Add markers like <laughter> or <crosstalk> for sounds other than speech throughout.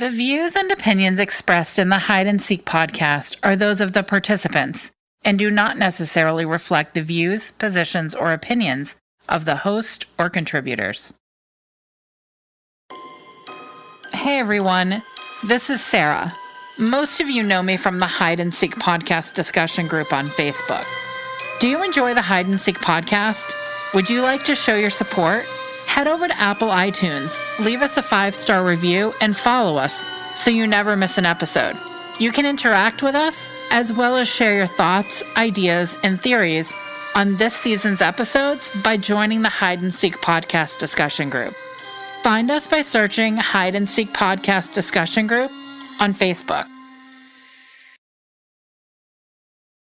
The views and opinions expressed in the Hide and Seek podcast are those of the participants and do not necessarily reflect the views, positions, or opinions of the host or contributors. Hey everyone, this is Sarah. Most of you know me from the Hide and Seek podcast discussion group on Facebook. Do you enjoy the Hide and Seek podcast? Would you like to show your support? Head over to Apple iTunes, leave us a five star review, and follow us so you never miss an episode. You can interact with us as well as share your thoughts, ideas, and theories on this season's episodes by joining the Hide and Seek podcast discussion group. Find us by searching Hide and Seek podcast discussion group on Facebook.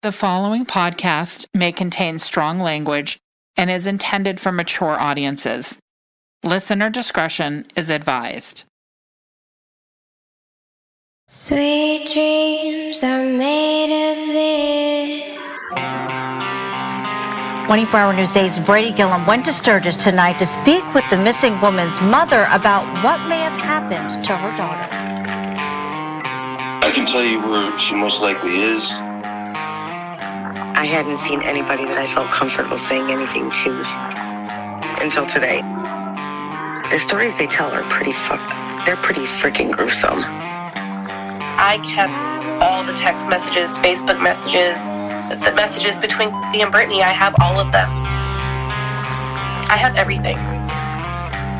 The following podcast may contain strong language and is intended for mature audiences. Listener discretion is advised. Sweet dreams are made of this. 24 Hour News 8's Brady Gillum went to Sturgis tonight to speak with the missing woman's mother about what may have happened to her daughter. I can tell you where she most likely is. I hadn't seen anybody that I felt comfortable saying anything to until today. The stories they tell are pretty fuck. They're pretty freaking gruesome. I kept all the text messages, Facebook messages, the messages between me and Brittany. I have all of them. I have everything.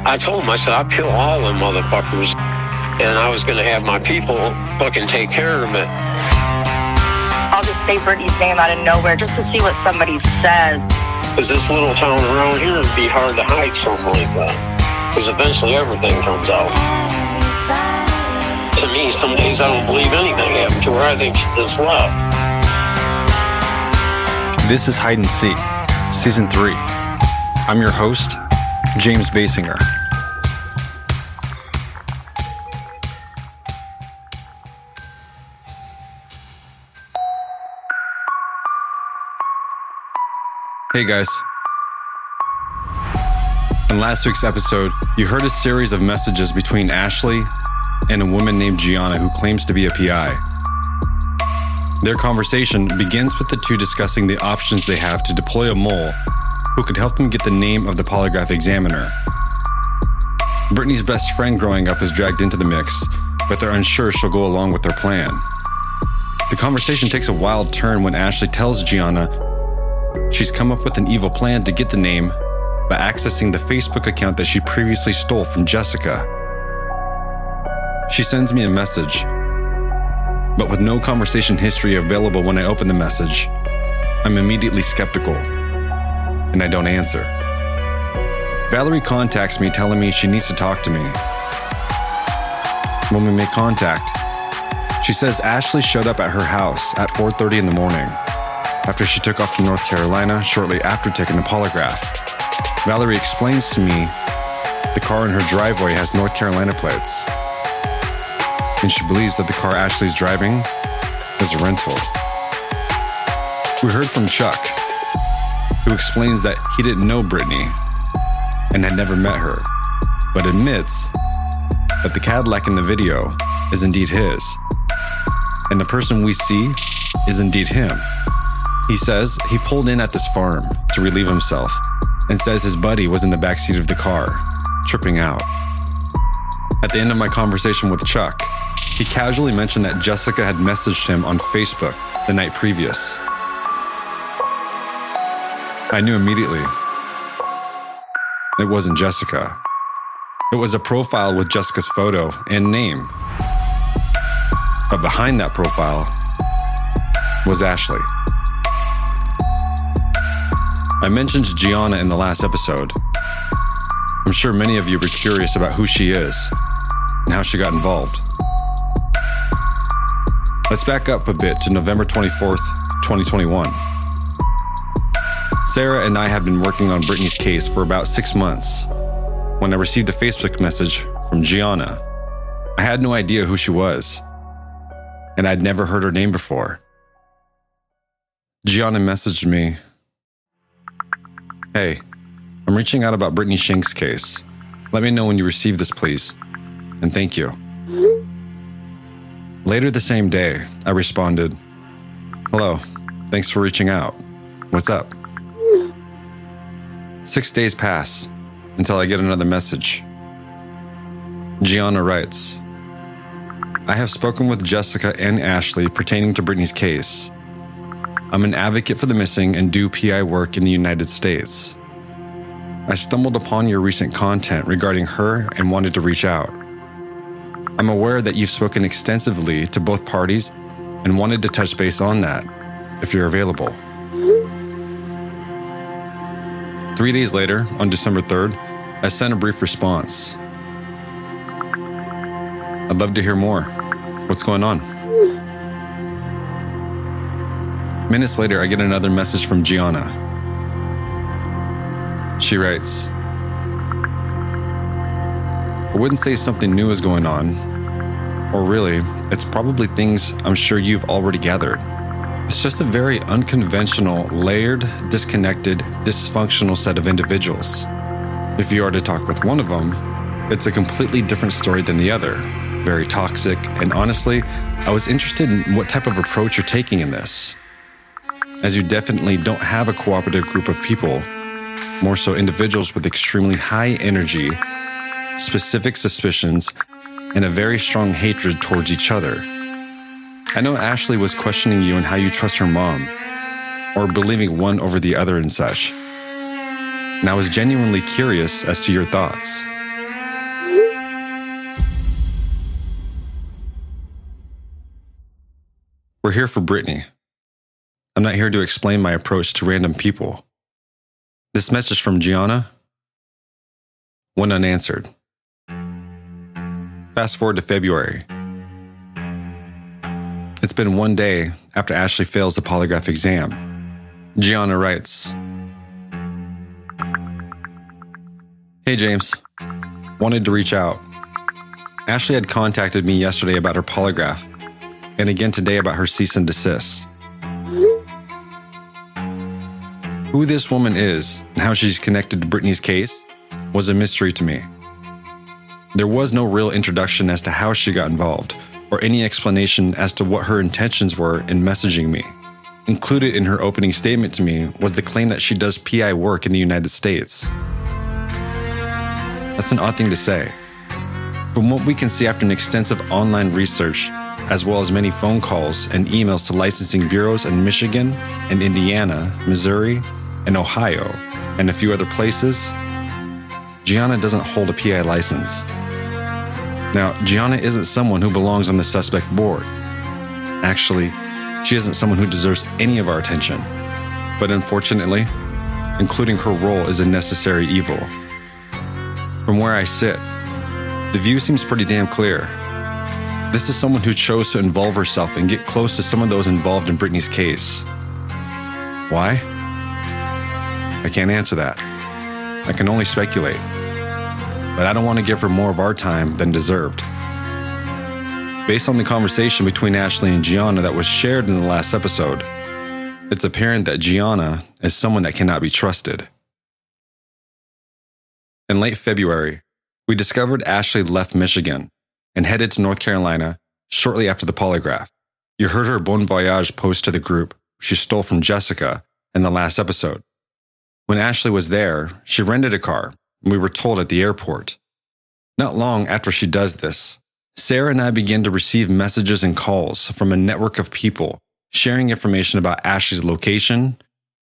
I told him, I said, I'll kill all them motherfuckers. And I was going to have my people fucking take care of it. I'll just say Brittany's name out of nowhere just to see what somebody says. Because this little town around here would be hard to hide something like that. Because eventually everything comes out. To me, some days I don't believe anything happened to her. I think she just left. This is Hide and Seek, Season 3. I'm your host, James Basinger. Hey guys. In last week's episode, you heard a series of messages between Ashley and a woman named Gianna who claims to be a PI. Their conversation begins with the two discussing the options they have to deploy a mole who could help them get the name of the polygraph examiner. Brittany's best friend growing up is dragged into the mix, but they're unsure she'll go along with their plan. The conversation takes a wild turn when Ashley tells Gianna she's come up with an evil plan to get the name by accessing the Facebook account that she previously stole from Jessica. She sends me a message, but with no conversation history available when I open the message, I'm immediately skeptical and I don't answer. Valerie contacts me telling me she needs to talk to me. When we make contact, she says Ashley showed up at her house at 4:30 in the morning after she took off to North Carolina shortly after taking the polygraph. Valerie explains to me the car in her driveway has North Carolina plates, and she believes that the car Ashley's driving is a rental. We heard from Chuck, who explains that he didn't know Brittany and had never met her, but admits that the Cadillac in the video is indeed his, and the person we see is indeed him. He says he pulled in at this farm to relieve himself and says his buddy was in the backseat of the car, tripping out. At the end of my conversation with Chuck, he casually mentioned that Jessica had messaged him on Facebook the night previous. I knew immediately it wasn't Jessica. It was a profile with Jessica's photo and name. But behind that profile was Ashley. I mentioned Gianna in the last episode. I'm sure many of you were curious about who she is and how she got involved. Let's back up a bit to November 24th, 2021. Sarah and I have been working on Brittany's case for about six months when I received a Facebook message from Gianna. I had no idea who she was, and I'd never heard her name before. Gianna messaged me Hey, I'm reaching out about Brittany Shank's case. Let me know when you receive this, please. And thank you. Later the same day, I responded, Hello, thanks for reaching out. What's up? Six days pass until I get another message. Gianna writes, I have spoken with Jessica and Ashley pertaining to Brittany's case. I'm an advocate for the missing and do PI work in the United States. I stumbled upon your recent content regarding her and wanted to reach out. I'm aware that you've spoken extensively to both parties and wanted to touch base on that, if you're available. Three days later, on December 3rd, I sent a brief response. I'd love to hear more. What's going on? Minutes later, I get another message from Gianna. She writes I wouldn't say something new is going on, or really, it's probably things I'm sure you've already gathered. It's just a very unconventional, layered, disconnected, dysfunctional set of individuals. If you are to talk with one of them, it's a completely different story than the other. Very toxic, and honestly, I was interested in what type of approach you're taking in this. As you definitely don't have a cooperative group of people, more so individuals with extremely high energy, specific suspicions, and a very strong hatred towards each other. I know Ashley was questioning you on how you trust her mom, or believing one over the other and such. And I was genuinely curious as to your thoughts. We're here for Brittany. I'm not here to explain my approach to random people. This message from Gianna went unanswered. Fast forward to February. It's been one day after Ashley fails the polygraph exam. Gianna writes Hey, James. Wanted to reach out. Ashley had contacted me yesterday about her polygraph and again today about her cease and desist. Who this woman is and how she's connected to Brittany's case was a mystery to me. There was no real introduction as to how she got involved or any explanation as to what her intentions were in messaging me. Included in her opening statement to me was the claim that she does PI work in the United States. That's an odd thing to say. From what we can see after an extensive online research, as well as many phone calls and emails to licensing bureaus in Michigan and Indiana, Missouri, and Ohio, and a few other places, Gianna doesn't hold a PI license. Now, Gianna isn't someone who belongs on the suspect board. Actually, she isn't someone who deserves any of our attention. But unfortunately, including her role is a necessary evil. From where I sit, the view seems pretty damn clear. This is someone who chose to involve herself and get close to some of those involved in Brittany's case. Why? I can't answer that. I can only speculate. But I don't want to give her more of our time than deserved. Based on the conversation between Ashley and Gianna that was shared in the last episode, it's apparent that Gianna is someone that cannot be trusted. In late February, we discovered Ashley left Michigan and headed to North Carolina shortly after the polygraph. You heard her Bon Voyage post to the group she stole from Jessica in the last episode. When Ashley was there, she rented a car, and we were told at the airport. Not long after she does this, Sarah and I begin to receive messages and calls from a network of people sharing information about Ashley's location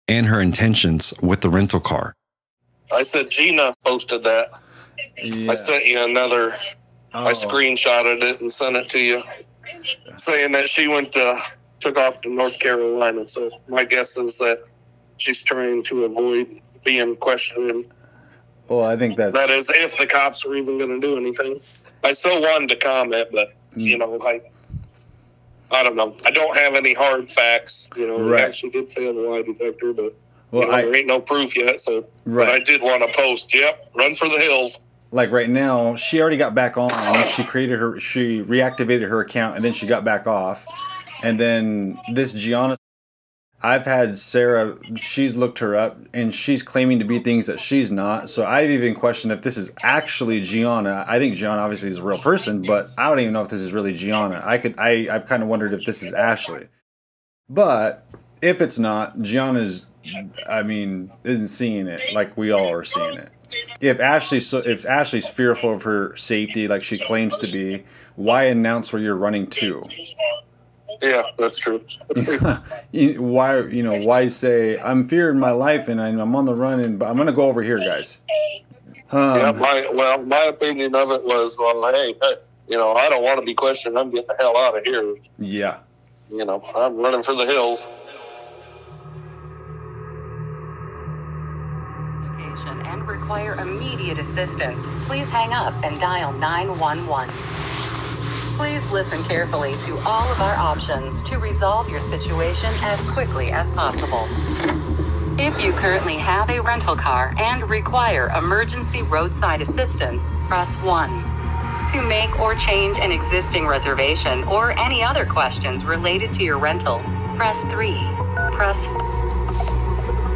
and her intentions with the rental car. I said Gina posted that. I sent you another. I oh. screenshotted it and sent it to you, saying that she went to took off to North Carolina. So my guess is that she's trying to avoid being questioned. Well, I think that's That is, if the cops were even going to do anything. I still wanted to comment, but mm. you know, like I don't know. I don't have any hard facts. You know, Right. actually did fail the lie detector, but Well, you know, I- there ain't no proof yet. So, Right. but I did want to post. Yep, run for the hills. like right now. She already got back on. She created her. She reactivated her account, and then she got back off. And then this Gianna, I've had Sarah, she's looked her up and she's claiming to be things that she's not. So I've even questioned if this is actually Gianna. I think Gianna obviously is a real person, but I don't even know if this is really Gianna. I could I I've kind of wondered if this is Ashley. But if it's not, Gianna's I mean, isn't seeing it like we all are seeing it. If Ashley's so, if Ashley's fearful of her safety like she claims to be, why announce where you're running to? Yeah, that's true. <laughs> Why you know why say I'm fearing my life and I'm on the run and but I'm gonna go over here, guys. Um, yeah, my well, my opinion of it was, well, hey, hey, you know, I don't want to be questioned. I'm getting the hell out of here. yeah. You know, I'm running for the hills. and require immediate assistance, please hang up and dial 911. Please listen carefully to all of our options to resolve your situation as quickly as possible. If you currently have a rental car and require emergency roadside assistance, press 1. To make or change an existing reservation or any other questions related to your rental, press 3. Press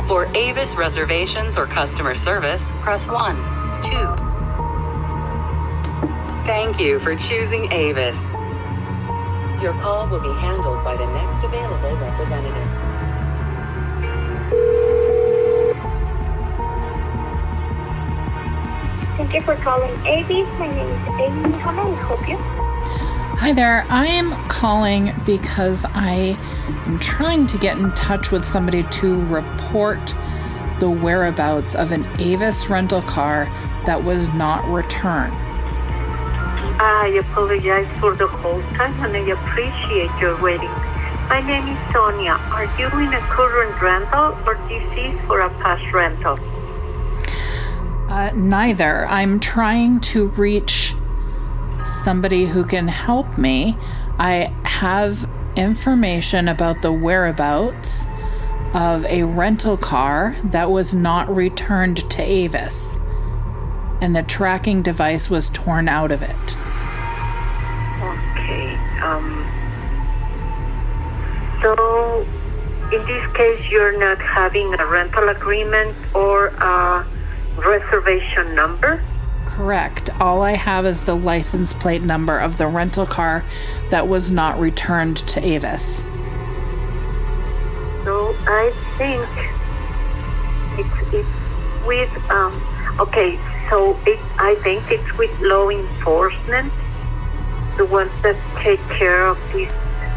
for Avis reservations or customer service, press 1, 2. Thank you for choosing Avis. Your call will be handled by the next available representative. Thank you for calling Avis. My name is Amy. How may I help you? Hi there. I am calling because I am trying to get in touch with somebody to report the whereabouts of an Avis rental car that was not returned. I apologize for the hold time and I appreciate your waiting. My name is Sonia. Are you in a current rental or this is for a past rental? Uh, neither. I'm trying to reach somebody who can help me. I have information about the whereabouts of a rental car that was not returned to Avis, and the tracking device was torn out of it. So, in this case, you're not having a rental agreement or a reservation number? Correct. All I have is the license plate number of the rental car that was not returned to Avis. So I think it's it's with um okay, so it I think it's with law enforcement, the ones that take care of these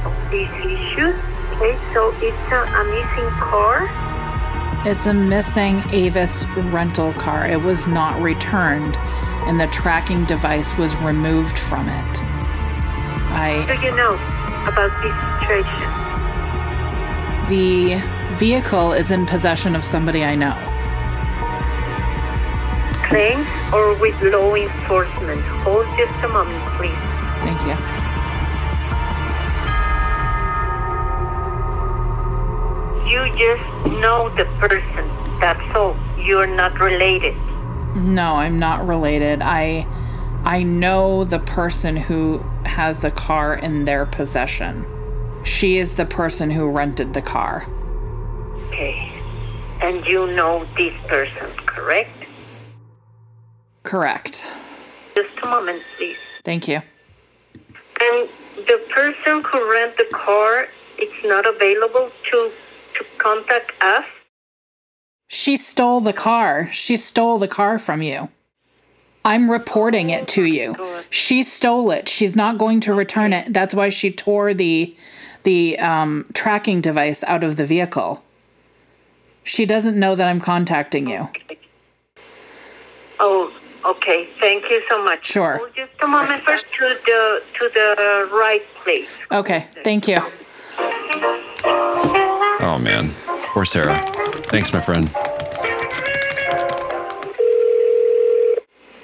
of these issues. Okay, so it's a, a missing car. It's a missing Avis rental car. It was not returned, and the tracking device was removed from it. What do you know about this situation? the vehicle is in possession of somebody I know. Claims or with law enforcement? Hold just a moment, please. Thank you. You just know the person. That's all. You're not related. No, I'm not related. I I know the person who has the car in their possession. She is the person who rented the car. Okay. And you know this person, correct? Correct. Just a moment, please. Thank you. And the person who rent the car, it's not available to to contact us. She stole the car. She stole the car from you. I'm reporting it to you. She stole it. She's not going to return it. That's why she tore the the um, tracking device out of the vehicle. She doesn't know that I'm contacting you. Oh, okay. Thank you so much. Sure. Hold just a moment first to the to the right place. Okay, thank you. Oh man, poor Sarah. Thanks, my friend.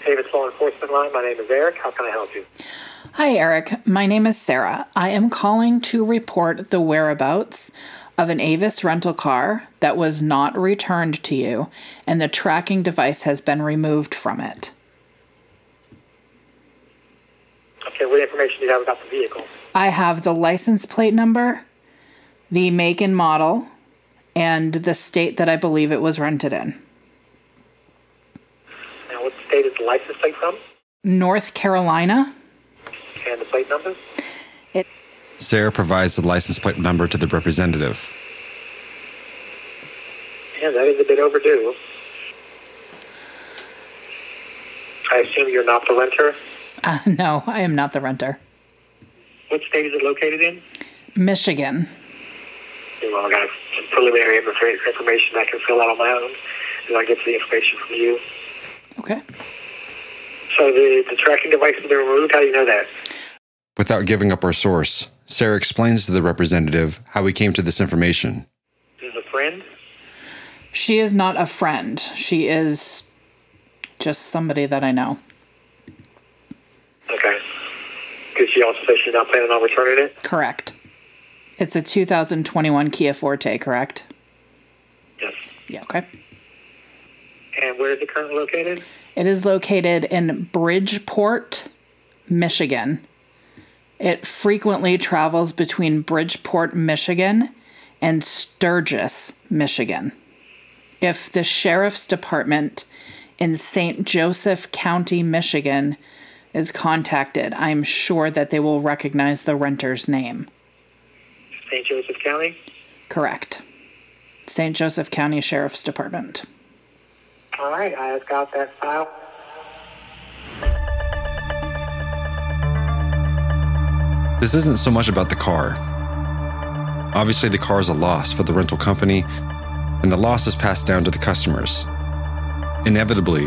Davis Law Enforcement Line. My name is Eric. How can I help you? Hi, Eric. My name is Sarah. I am calling to report the whereabouts of an Avis rental car that was not returned to you, and the tracking device has been removed from it. Okay, what information do you have about the vehicle? I have the license plate number, the make and model, and the state that I believe it was rented in. Now, what state is the license plate from? North Carolina. And the plate number? It Sarah provides the license plate number to the representative. Yeah, that is a bit overdue. I assume you're not the renter. uh, <laughs> no, I am not the renter. What state is it located in? Michigan. Well, I got some preliminary infor- information I can fill out on my own, and I'll get the information from you. Okay. So the, the tracking device has been removed. How do you know that? Without giving up our source, Sarah explains to the representative how we came to this information. Is a friend? She is not a friend. She is just somebody that I know. Okay. Because she also said she's not planning on returning it. Correct. It's a 2021 Kia Forte, correct? Yes. Yeah, okay. And where is it currently located? It is located in Bridgeport, Michigan. It frequently travels between Bridgeport, Michigan and Sturgis, Michigan. If the sheriff's department in St. Joseph County, Michigan is contacted, I'm sure that they will recognize the renter's name. St. Joseph County. Correct. St. Joseph County Sheriff's Department. All right, I have got that file. This isn't so much about the car. Obviously, the car is a loss for the rental company, and the loss is passed down to the customers. Inevitably,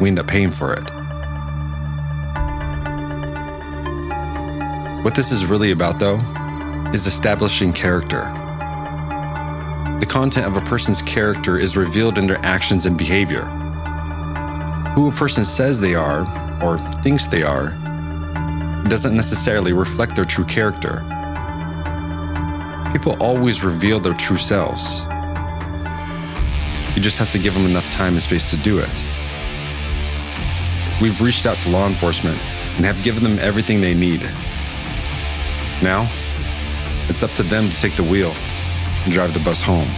we end up paying for it. What this is really about, though, is establishing character. The content of a person's character is revealed in their actions and behavior. Who a person says they are, or thinks they are, doesn't necessarily reflect their true character. People always reveal their true selves. You just have to give them enough time and space to do it. We've reached out to law enforcement and have given them everything they need. Now, it's up to them to take the wheel and drive the bus home.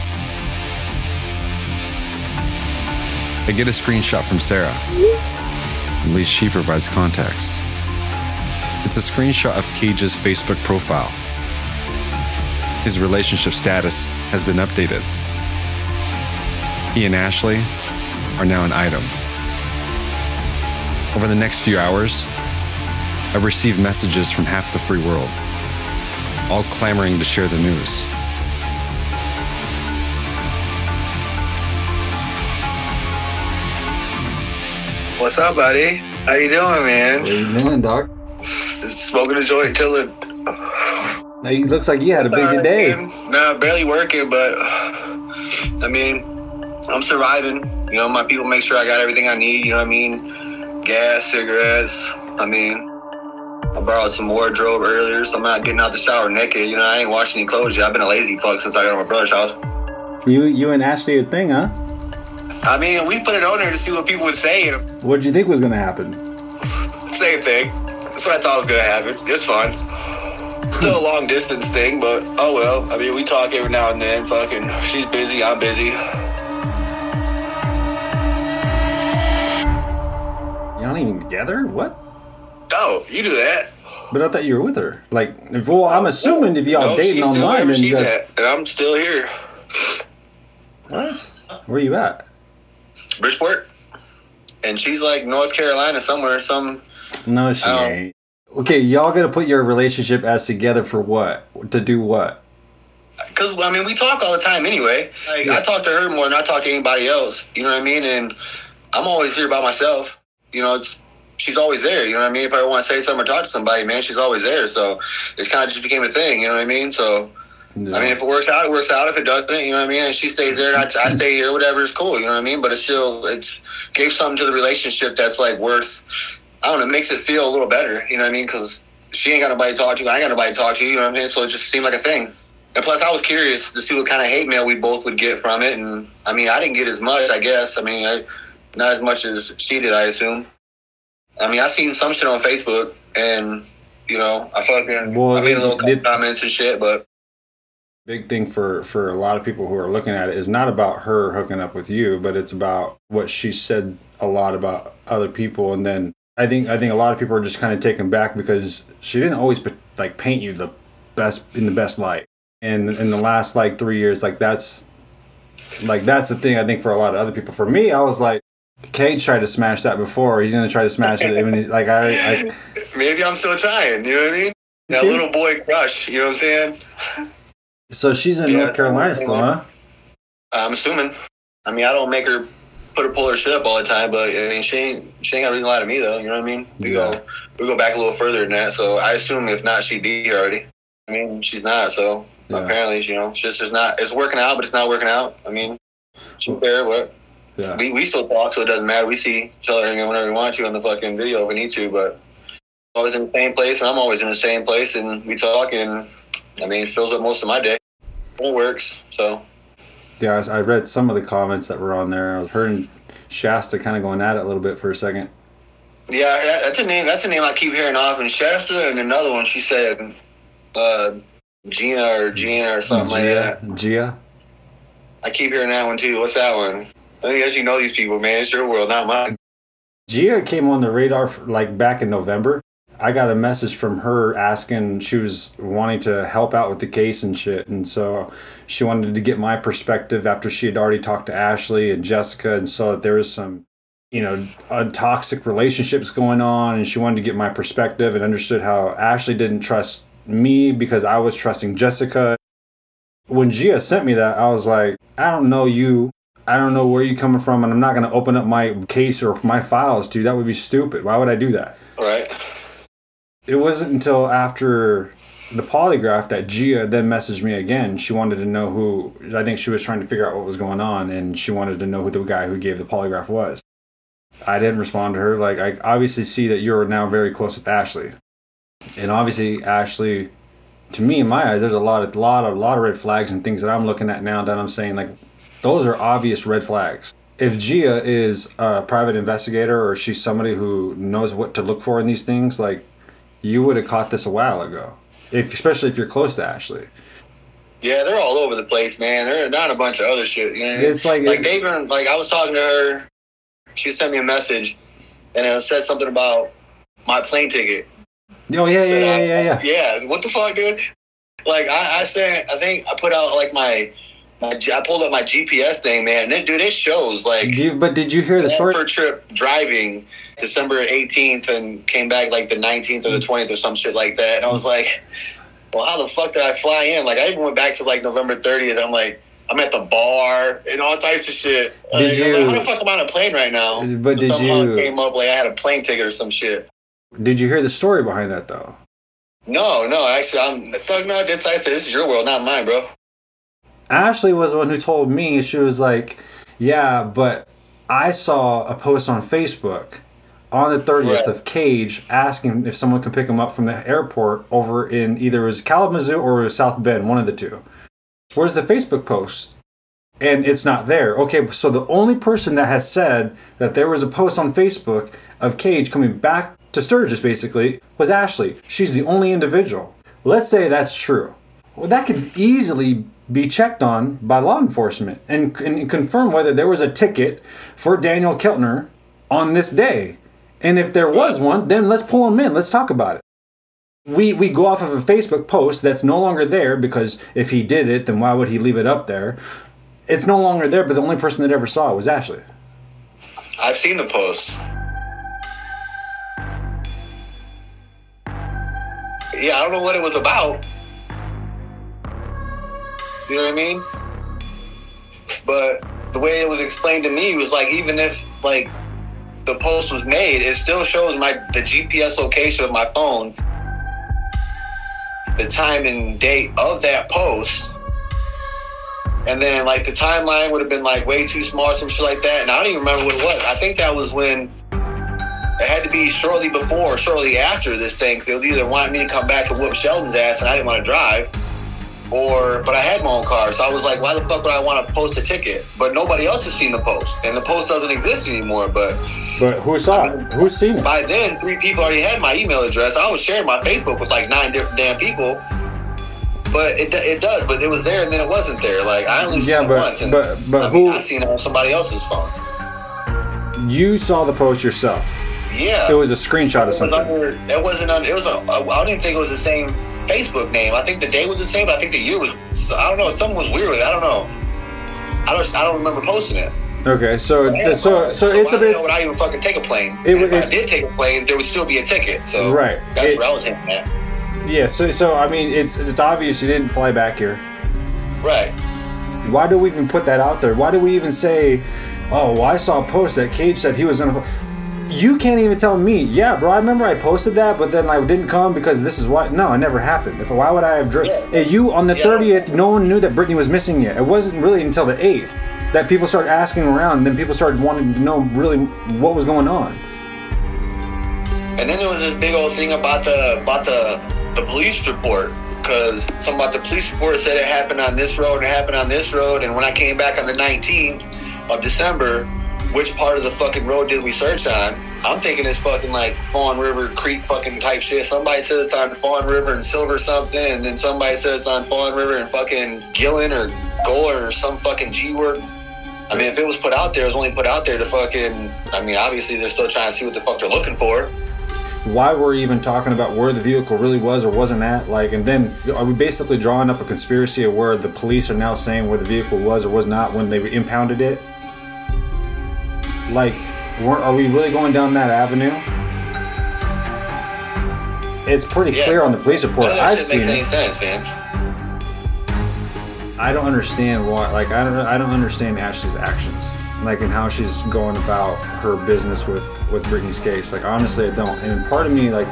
I get a screenshot from Sarah. At least she provides context. It's a screenshot of Cage's Facebook profile. His relationship status has been updated. He and Ashley are now an item. Over the next few hours, I've received messages from half the free world, all clamoring to share the news. What's up, buddy? How you doing, man? How you doing, Doc? Smoking a joint till it. Now, you looks like you had a busy Alright, day. man. Nah, barely working, but I mean, I'm surviving. You know, my people make sure I got everything I need. You know what I mean? Gas, cigarettes. I mean, I borrowed some wardrobe earlier, so I'm not getting out the shower naked. You know, I ain't washing any clothes yet. I've been a lazy fuck since I got of my brother's house. You, you and Ashley a thing, huh? I mean, we put it on there to see what people would say. What did you think was gonna happen? Same thing. That's what I thought was gonna happen. It's fun. Still a long distance thing, but oh well. I mean, we talk every now and then. Fucking, she's busy. I'm busy. You're not even together? What? Oh, you do that. But I thought you were with her. Like, if, well, I'm oh, assuming if y'all No, dating online, wherever then you she's guys. at, and I'm still here. What? Where you at? Bridgeport, and she's like North Carolina somewhere. Some No, she Oh. ain't. Okay, y'all gotta put your relationship as together for what? To do what? Because I mean, we talk all the time anyway. Like I talk to her more than I talk to anybody else. You know what I mean? And I'm always here by myself. You know, it's she's always there. You know what I mean? If I want to say something or talk to somebody, man, she's always there. So it's kind of just became a thing. You know what I mean? So. I mean, if it works out, it works out. If it doesn't, you know what I mean. And she stays there, and I, I stay here. Whatever is cool. You know what I mean. But it's still, it's gave something to the relationship that's like worth. I don't know. It makes it feel a little better. You know what I mean? Because she ain't got nobody to talk to. I ain't got nobody to talk to. You know what I mean? So it just seemed like a thing. And plus, I was curious to see what kind of hate mail we both would get from it. And I mean, I didn't get as much. I guess. I mean, I, not as much as she did. I assume. I mean, I seen some shit on Facebook, and you know, I fucking Well, I made a did- little couple comments and shit, but. Big thing for for a lot of people who are looking at it is not about her hooking up with you, but it's about what she said a lot about other people, and then I think I think a lot of people are just kind of taken back because she didn't always like paint you the best in the best light, and in the last like three years, like that's like that's the thing I think for a lot of other people. For me, I was like, Cage tried to smash that before. He's gonna try to smash it. I mean, like I, I <laughs> Maybe I'm still trying. You know what I mean? That little boy crush. You know what I'm saying? so she's in Yeah. North Carolina still, huh? I'm assuming. I mean, I don't make her put her pull her shit up all the time, but I mean, she ain't she ain't got a reason to lie to me though. You know what I mean? We go we go back a little further than that. So I assume if not, she'd be here already. I mean, she's not. So apparently, you know, it's just not. It's working out, but it's not working out. I mean, she's there. What? Yeah. We we still talk, so it doesn't matter. We see each other whenever we want to on the fucking video if we need to, but always in the same place, and I'm always in the same place, and we talk, and I mean, it fills up most of my day. It works. So Yeah, I, read some of the comments that were on there. I was hearing Shasta kind of going at it a little bit for a second. Yeah, that- that's a name. That's a name I keep hearing often. Shasta and another one. She said, uh, Gina or Gina or something like that. Gia, Gia. I keep hearing that one too. What's that one? As you know these people, man. It's your world, not mine. Gia came on the radar for, like back in November. I got a message from her asking she was wanting to help out with the case and shit, and so she wanted to get my perspective after she had already talked to Ashley and Jessica and saw that there was some, you know, toxic relationships going on, and she wanted to get my perspective and understood how Ashley didn't trust me because I was trusting Jessica. When Gia sent me that, I was like, I don't know you. I don't know where you're coming from, and I'm not going to open up my case or my files to you. That would be stupid. Why would I do that? Right. It wasn't until after the polygraph that Gia then messaged me again. She wanted to know who, I think she was trying to figure out what was going on, and she wanted to know who the guy who gave the polygraph was. I didn't respond to her. Like, I obviously see that you're now very close with Ashley. And obviously, Ashley, to me, in my eyes, there's a lot of, lot of, lot of red flags and things that I'm looking at now that I'm saying, like, those are obvious red flags. If Gia is a private investigator or she's somebody who knows what to look for in these things, like you would have caught this a while ago. If especially if you're close to Ashley. Yeah, they're all over the place, man. They're not a bunch of other shit. You know? It's like- like they've been like I was talking to her. She sent me a message, and it said something about my plane ticket. Oh yeah, yeah, yeah, yeah, yeah. Yeah, what the fuck, dude? Like I, I said, I think I put out like my, my I pulled up my GPS thing, man. And dude, it shows like you, but did you hear the short? trip driving December 18th and came back like the 19th or the 20th or some shit like that. And I was like, well, how the fuck did I fly in? Like I even went back to like November 30th. And I'm like, I'm at the bar and all types of shit. Did I'm like, you- how the fuck am I on a plane right now? But did Somehow you- came up like I had a plane ticket or some shit. Did you hear the story behind that though? No, no, actually, I'm fuck no. Did I say this is your world, not mine, bro? Ashley was the one who told me she was like, "Yeah, but I saw a post on Facebook on the 30th Right. of Cage asking if someone could pick him up from the airport over in either it was Kalamazoo or was South Bend, one of the two. Where's the Facebook post? And it's not there. Okay, so the only person that has said that there was a post on Facebook of Cage coming back to Sturgis basically was Ashley. She's the only individual. Let's say that's true. Well, that could easily be checked on by law enforcement and, and confirm whether there was a ticket for Daniel Keltner on this day. And if there was one, then let's pull him in. Let's talk about it. We, we go off of a Facebook post that's no longer there because if he did it, then why would he leave it up there? It's no longer there, but the only person that ever saw it was Ashley. I've seen the post. Yeah, I don't know what it was about. You know what I mean? But the way it was explained to me was like, even if like the post was made, it still shows my the GPS location of my phone, the time and date of that post. And then like the timeline would have been like way too small, some shit like that. And I don't even remember what it was. I think that was when it had to be shortly before or shortly after this thing. Cause they would either want me to come back and whoop Sheldon's ass and I didn't want to drive. Or, but I had my own car, so I was like, why the fuck would I want to post a ticket? But nobody else has seen the post, and the post doesn't exist anymore. But But who saw it? Who's seen it? by then, three people already had my email address. I was sharing my Facebook with like nine different damn people. But it, it does. But it was there and then it wasn't there. Like I only seen Yeah, it but- once. And, but- but I mean, who- I seen it on somebody else's phone. You saw the post yourself. Yeah. It was a screenshot of It something. under, it wasn't on. It was. A, I don't think it was the same Facebook name. I think the day was the same. But I think the year was. I don't know. Something was weird with it. I don't know. I don't. I don't remember posting it. Okay, so so so it's a bit would I even fucking take a plane? It if I did take a plane, there would still be a ticket. So Right. That's It- what I was hinting at. yeah. So so I mean, it's it's obvious you didn't fly back here. Right. Why do we even put that out there? Why do we even say, "Oh, well, I saw a post that Cage said he was gonna"? fly." You can't even tell me, yeah, bro. I remember I posted that, but then I didn't come because this is what. No, it never happened. If why would I have driven? You on the thirtieth, no one knew that Brittany was missing yet. It wasn't really until the eighth that people started asking around. And then people started wanting to know really what was going on. And then there was this big old thing about the about the the police report because some about the police report said it happened on this road and it happened on this road. And when I came back on the 19th of December, which part of the fucking road did we search on? I'm thinking it's fucking like Fawn River Creek fucking type shit. Somebody said it's on Fawn River and Silver something, and then somebody said it's on Fawn River and fucking Gillen or Gore or some fucking G word. I mean, if it was put out there, it was only put out there to fucking. I mean, obviously they're still trying to see what the fuck they're looking for. why were even talking about where the vehicle really was or wasn't at like and then are we basically drawing up a conspiracy of where the police are now saying where the vehicle was or was not when they impounded it like we're- are we really going down that avenue it's pretty clear on the police report None of that i've seen makes any it sense, man. i don't understand why like i don't i don't understand ashley's actions like and how she's going about her business with with Brittany's case. Like honestly, I don't. And part of me like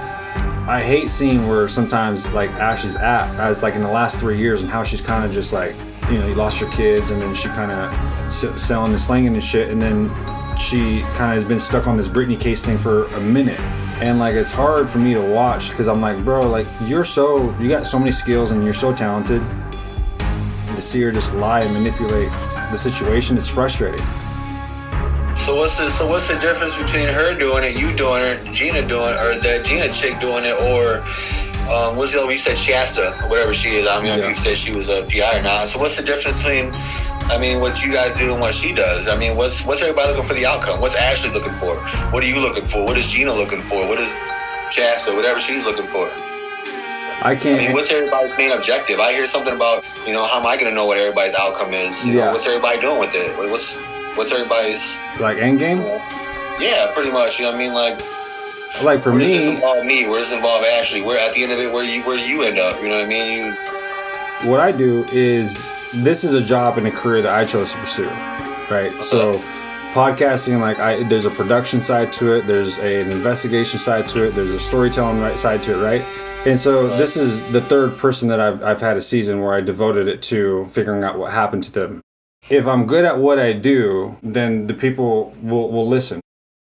I hate seeing where sometimes like Ashley's at as like in the last three years and how she's kind of just like you know you lost your kids and then she kind of s- selling and slinging and shit and then she kind of has been stuck on this Brittany case thing for a minute. And like it's hard for me to watch because I'm like, bro, like you're so you got so many skills and you're so talented. And to see her just lie and manipulate the situation, it's frustrating. So what's the so what's the difference between her doing it, you doing it, Gina doing it, or that Gina chick doing it, or um, what's the other one? You said Shasta, whatever she is. I mean, you said she was a PI or not. So what's the difference between, I mean, what you guys do and what she does? I mean, what's what's everybody looking for the outcome? What's Ashley looking for? What are you looking for? What is Gina looking for? What is Shasta, whatever she's looking for? I can't. I mean, what's everybody's main objective? I hear something about, you know, how am I going to know what everybody's outcome is? You Yeah. know, what's everybody doing with it? What's what's everybody's? like Endgame. Yeah, pretty much. You know what I mean? Like, Like for where does this me, involve me? Where does this involve Ashley? Where at the end of it, where you where do you end up? You know what I mean? You what I do is this is a job and a career that I chose to pursue, right? So uh-huh. podcasting, like I, there's a production side to it, there's a, an investigation side to it, there's a storytelling right side to it, right? And so this is the third person that I've I've had a season where I devoted it to figuring out what happened to them. If I'm good at what I do, then the people will will listen.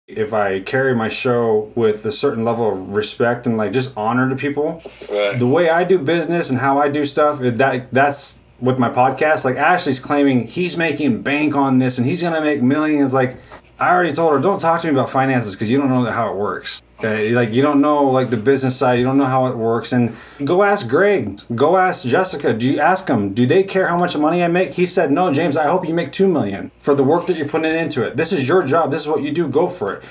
If I carry my show with a certain level of respect and like just honor to people, the way I do business and how I do stuff, that that's with my podcast. Like Ashley's claiming he's making bank on this and he's gonna make millions. Like I already told her, don't talk to me about finances because you don't know how it works. Okay, like you don't know like the business side, you don't know how it works. And go ask Greg, go ask Jessica. Do you ask them? Do they care how much money I make? He said, no, James. I hope you make two million for the work that you're putting into it. This is your job. This is what you do. Go for it.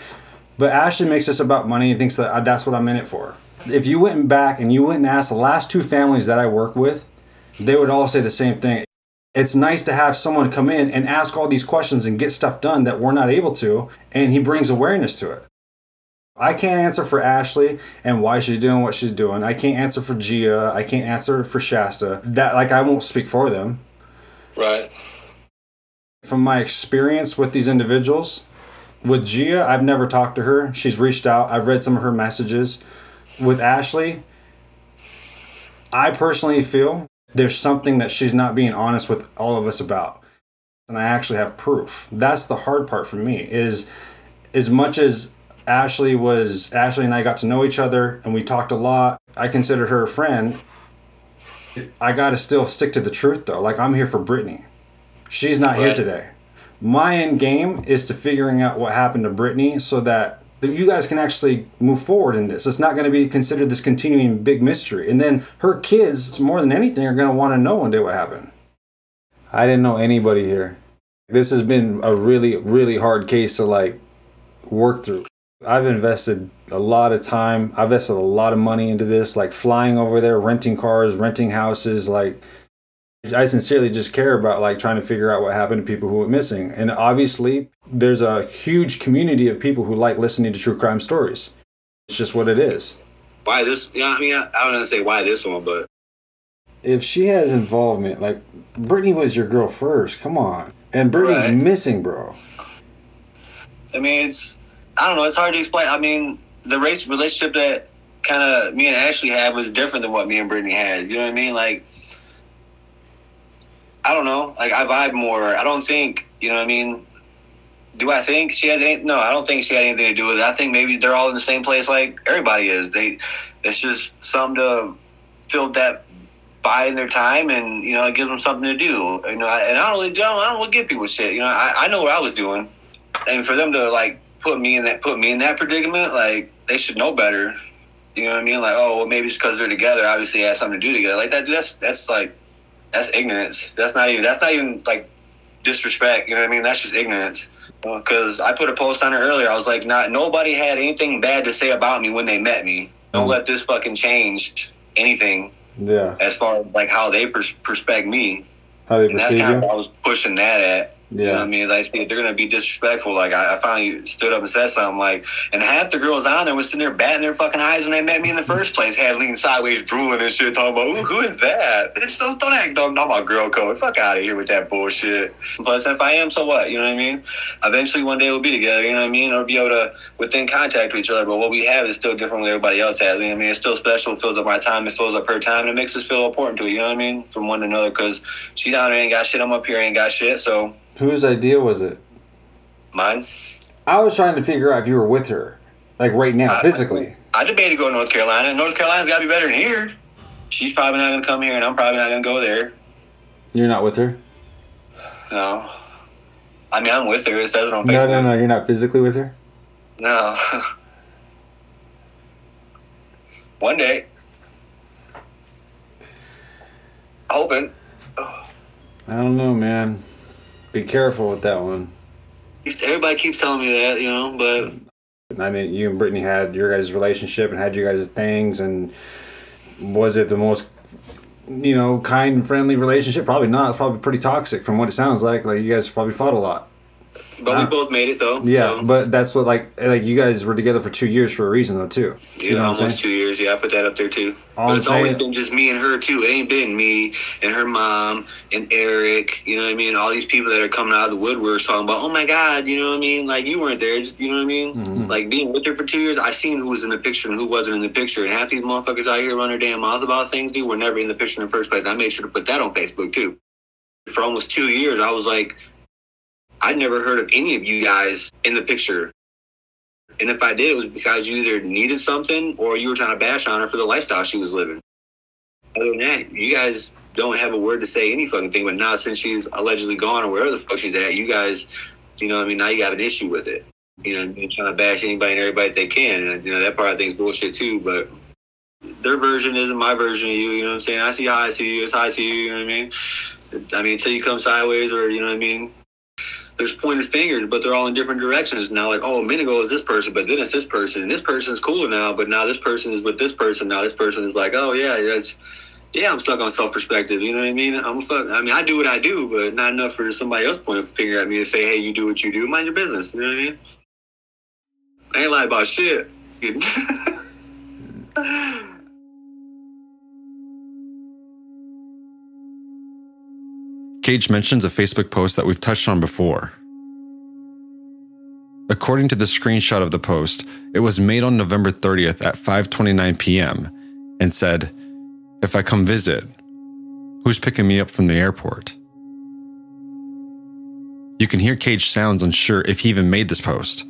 But Ashley makes this about money and thinks that uh, that's what I'm in it for. If you went back and you went and asked the last two families that I work with, they would all say the same thing. It's nice to have someone come in and ask all these questions and get stuff done that we're not able to, and he brings awareness to it. I can't answer for Ashley and why she's doing what she's doing. I can't answer for Gia. I can't answer for Shasta. That like I won't speak for them. right? From my experience with these individuals, with Gia, I've never talked to her. She's reached out. I've read some of her messages. With Ashley, I personally feel there's something that she's not being honest with all of us about. And I actually have proof. That's the hard part for me is as much as Ashley was Ashley and I got to know each other and we talked a lot. I considered her a friend. I got to still stick to the truth though. Like I'm here for Brittany. She's not here today. My end game is to figuring out what happened to Brittany so that that you guys can actually move forward in this. It's not going to be considered this continuing big mystery. And then her kids, more than anything, are going to want to know one day what happened. I didn't know anybody here. This has been a really, really hard case to like work through. I've invested a lot of time. I've invested a lot of money into this, like flying over there, renting cars, renting houses. Like, I sincerely just care about like trying to figure out what happened to people who went missing. And obviously, there's a huge community of people who like listening to true crime stories. It's just what it is. Why this? Yeah, I mean, I, I don't want say why this one, but If she has involvement, like Brittany was your girl first, come on. And Brittany's Right. missing, bro. I mean, it's I don't know. It's hard to explain. I mean, the race relationship that kind of me and Ashley had was different than what me and Brittany had. You know what I mean? Like, I don't know. Like, I vibe more. I don't think. You know what I mean? Do I think she has any? No, I don't think she had anything to do with it. I think maybe they're all in the same place like everybody is. They, it's just something to fill that buy in their time and you know give them something to do. You know, and I don't really, I don't, I don't really give people shit. You know, I, I know what I was doing, and for them to like put me in that put me in that predicament, like they should know better. You know what I mean? Like, oh, well, maybe it's because they're together. Obviously, they have something to do together. Like that. That's that's like that's ignorance. That's not even that's not even like disrespect. You know what I mean? That's just ignorance. Uh, because I put a post on it earlier. I was like, not nobody had anything bad to say about me when they met me. Don't mm. let this fucking change anything Yeah. as far as like how they pers- perspect me. How they And that's perceive kind of you. what I was pushing that at. You know Yeah. I mean? Like, they're going to be disrespectful, like, I, I finally stood up and said something, like, and half the girls on there was sitting there batting their fucking eyes when they met me in the <laughs> first place, had leaning sideways, drooling and shit, talking about, who is that? It's don't, don't act dumb, not my girl code. Fuck out of here with that bullshit. Plus, if I am, so what? You know what I mean? Eventually, one day we'll be together, you know what I mean? Or be able to, within contact with each other. But what we have is still different than everybody else has. You know what I mean? It's still special. It fills up my time. It fills up her time. And it makes us feel important to it, you know what I mean? From one to another. Because she down there ain't got shit. I'm up here ain't got shit. So, Whose idea was it? mine. I was trying to figure out if you were with her, like right now, physically. I debated going to North Carolina. North Carolina's got to be better than here. She's probably not going to come here, and I'm probably not going to go there. You're not with her? No. I mean, I'm with her. It says it on No, no, no. You're not physically with her. No. <laughs> One day. Hoping. I don't know, man. Be careful with that one. Everybody keeps telling me that, you know, but I mean, you and Brittany had your guys' relationship and had your guys' things, and was it the most, you know, kind and friendly relationship? Probably not. It's probably pretty toxic from what it sounds like. Like you guys probably fought a lot. But Ah. we both made it though. Yeah, but that's what like like you guys were together for two years for a reason though too. Yeah, You know almost two years. Yeah, I put that up there too. All but I'm it's always been just me and her too. It ain't been me and her mom and Eric. You know what I mean? All these people that are coming out of the woodwork talking about, oh my god, you know what I mean? Like you weren't there. Just, you know what I mean? Mm-hmm. Like being with her for two years, I seen who was in the picture and who wasn't in the picture. And half these motherfuckers out here run their damn mouth about things, dude, were never in the picture in the first place. I made sure to put that on Facebook too. For almost two years, I was like, I'd never heard of any of you guys in the picture. And if I did, it was because you either needed something or you were trying to bash on her for the lifestyle she was living. Other than that, you guys don't have a word to say any fucking thing. But now, since she's allegedly gone or wherever the fuck she's at, you guys, you know, what I mean, now you have an issue with it. You know, you're trying to bash anybody and everybody they can, and you know that part I think is bullshit too. But their version isn't my version of you. You know what I'm saying? I see how I see you. It's how I see you. You know what I mean? I mean, until you come sideways, or you know what I mean. There's pointed fingers, but they're all in different directions now. Like, oh, a minute ago was this person, but then it's this person, and this person's cooler now, but now this person is with this person. Now this person is like, oh yeah, that's yeah, I'm stuck on self perspective. You know what I mean? I'm fuck. I mean, I do what I do, but not enough for somebody else point a finger at me and say, hey, you do what you do. Mind your business. You know what I mean? I ain't lying about shit. <laughs> <laughs> Cage mentions a Facebook post that we've touched on before. According to the screenshot of the post, it was made on November 30th at 5:29 p.m. and said, "If I come visit, who's picking me up from the airport?" You can hear Cage sounds unsure if he even made this post.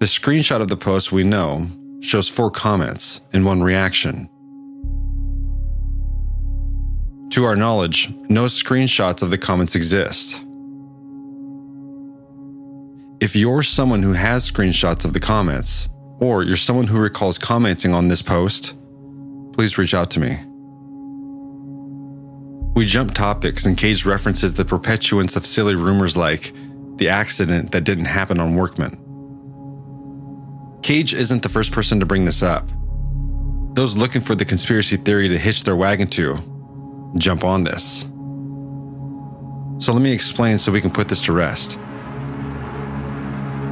The screenshot of the post we know shows four comments and one reaction. To our knowledge, no screenshots of the comments exist. If you're someone who has screenshots of the comments, or you're someone who recalls commenting on this post, please reach out to me. We jump topics and Cage references the perpetuance of silly rumors like the accident that didn't happen on Workman. Cage isn't the first person to bring this up. Those looking for the conspiracy theory to hitch their wagon to jump on this. So let me explain so we can put this to rest.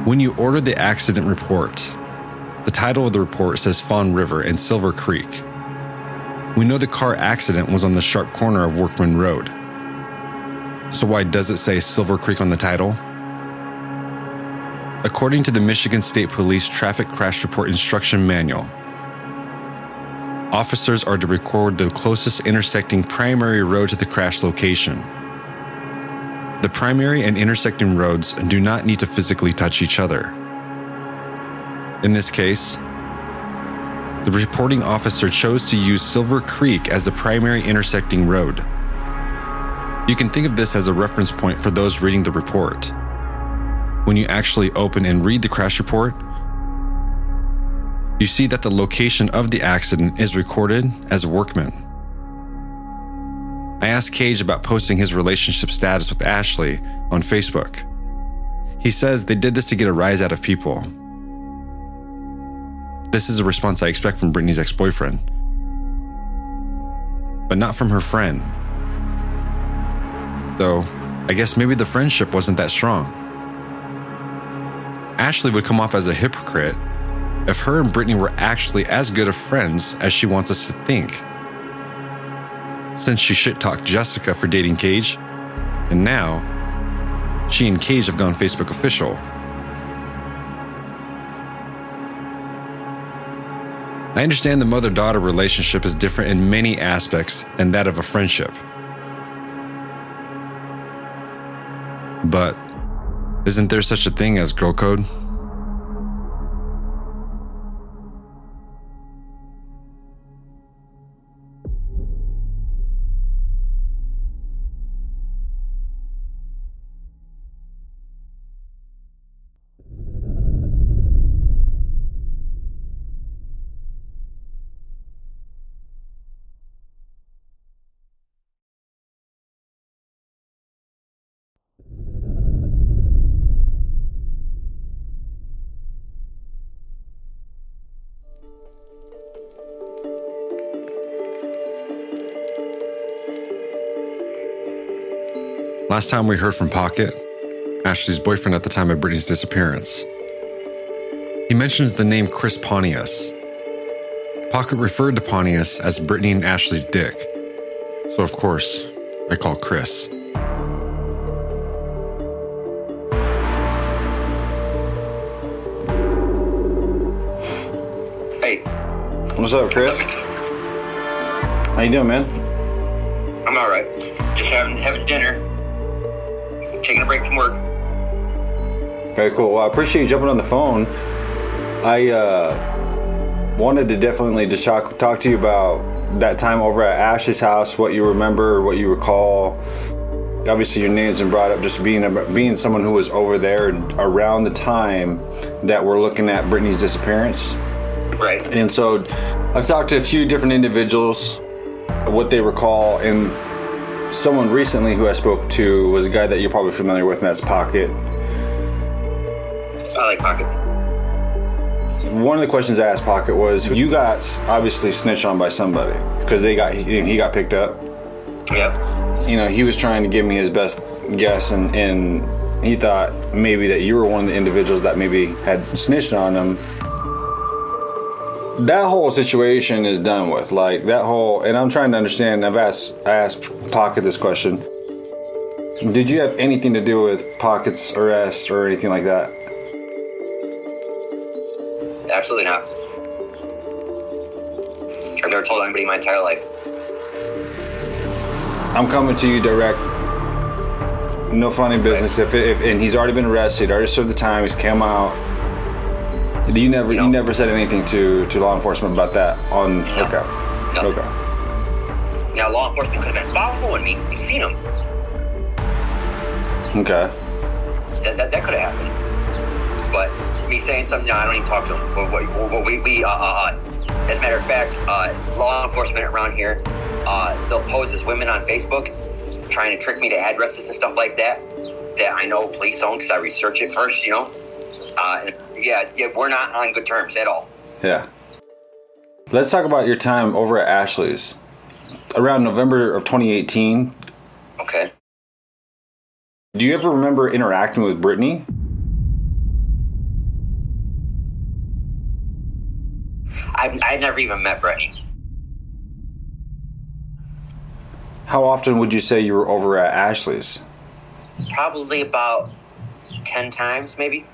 When you order the accident report, the title of the report says Fawn River and Silver Creek. We know the car accident was on the sharp corner of Workman Road. So why does it say Silver Creek on the title? According to the Michigan State Police Traffic Crash Report Instruction Manual, officers are to record the closest intersecting primary road to the crash location. The primary and intersecting roads do not need to physically touch each other. In this case, the reporting officer chose to use Silver Creek as the primary intersecting road. You can think of this as a reference point for those reading the report. When you actually open and read the crash report, you see that the location of the accident is recorded as Workman. I asked Cage about posting his relationship status with Ashley on Facebook. He says they did this to get a rise out of people. This is a response I expect from Brittany's ex boyfriend, but not from her friend. Though, I guess maybe the friendship wasn't that strong. Ashley would come off as a hypocrite if her and Brittany were actually as good of friends as she wants us to think since she shit talked Jessica for dating Cage. And now, she and Cage have gone Facebook official. I understand the mother daughter relationship is different in many aspects than that of a friendship. But isn't there such a thing as girl code? Last time we heard from Pocket, Ashley's boyfriend at the time of Brittany's disappearance, he mentions the name Chris Pontius. Pocket referred to Pontius as Brittany and Ashley's dick. So, of course, I call Chris. Hey, What's up, Chris? How you doing, man? I'm all right. Just having having dinner. Taking a break from work. Very cool. Well, I appreciate you jumping on the phone. I uh, wanted to definitely just talk, talk to you about that time over at Ash's house, what you remember, what you recall. Obviously, your name's been brought up just being a, being someone who was over there around the time that we're looking at Brittany's disappearance. Right. And so I've talked to a few different individuals, what they recall, and someone recently who I spoke to was a guy that you're probably familiar with, and that's Pocket. I like Pocket. One of the questions I asked Pocket was, you got obviously snitched on by somebody because they got he, he got picked up. Yep. You know, he was trying to give me his best guess, and and he thought maybe that you were one of the individuals that maybe had snitched on him. That whole situation is done with. Like that whole, and I'm trying to understand. I've asked I asked Pocket this question. Did you have anything to do with Pocket's arrest or anything like that? Absolutely not. I've never told anybody my entire life. I'm coming to you direct. No funny business. If, if and he's already been arrested, already served the time, he's come out. You never, you, never said anything to to law enforcement about that. On okay, okay, Now, law enforcement could have been following me. You've seen them. okay. That, that, that could have happened. But me saying something, no, I don't even talk to him. We, we, we, we uh, uh, uh, as a matter of fact, uh, law enforcement around here, uh, they'll pose as women on Facebook, trying to trick me to addresses and stuff like that. That I know police own because I research it first, you know. Uh, and yeah, yeah, we're not on good terms at all. Yeah. Let's talk about your time over at Ashley's. Around November of 2018. Okay. Do you ever remember interacting with Brittany? I've, I've never even met Brittany. How often would you say you were over at Ashley's? Probably about 10 times, maybe.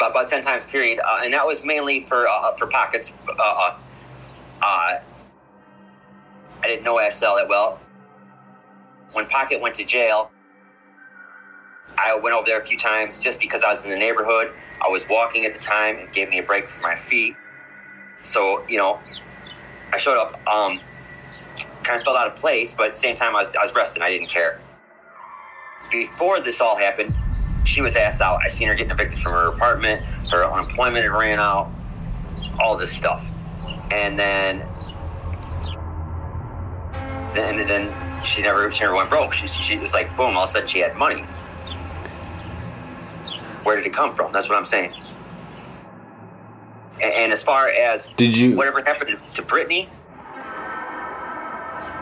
About, 10 times, period. Uh, and that was mainly for uh, for pockets. Uh, uh, I didn't know all that well. When Pocket went to jail, I went over there a few times just because I was in the neighborhood. I was walking at the time. It gave me a break for my feet. So, you know, I showed up, um, kind of felt out of place, but at the same time, I was, I was resting. I didn't care. Before this all happened, she was ass out. I seen her getting evicted from her apartment. Her unemployment had ran out. All this stuff. And then, then, then she never, she never went broke. She, she was like, boom, all of a sudden she had money. Where did it come from? That's what I'm saying. And, and as far as did you whatever happened to, to Brittany,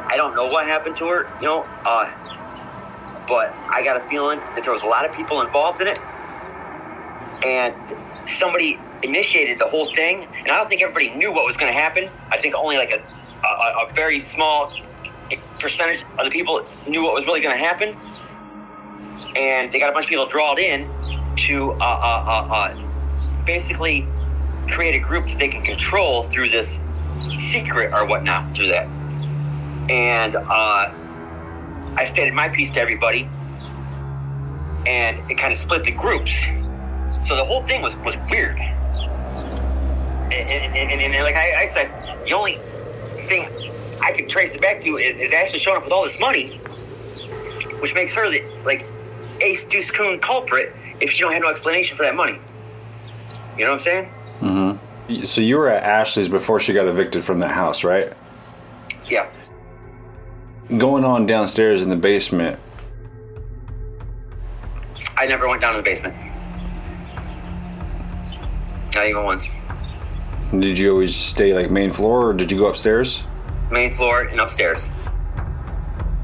I don't know what happened to her. You know, uh, but I got a feeling that there was a lot of people involved in it, and somebody initiated the whole thing. And I don't think everybody knew what was going to happen. I think only like a, a, a very small percentage of the people knew what was really going to happen. And they got a bunch of people drawn in to uh, uh, uh, uh, basically create a group that they can control through this secret or whatnot through that. And uh, I stated my piece to everybody, and it kind of split the groups. So the whole thing was, was weird. And, and, and, and like I, I, said, the only thing I could trace it back to is, is Ashley showing up with all this money, which makes her the like ace deuce coon culprit if she don't have no explanation for that money. You know what I'm saying? Mm-hmm. So you were at Ashley's before she got evicted from that house, right? Yeah. Going on downstairs in the basement. I never went down to the basement. Not even once. Did you always stay like main floor, or did you go upstairs? Main floor and upstairs.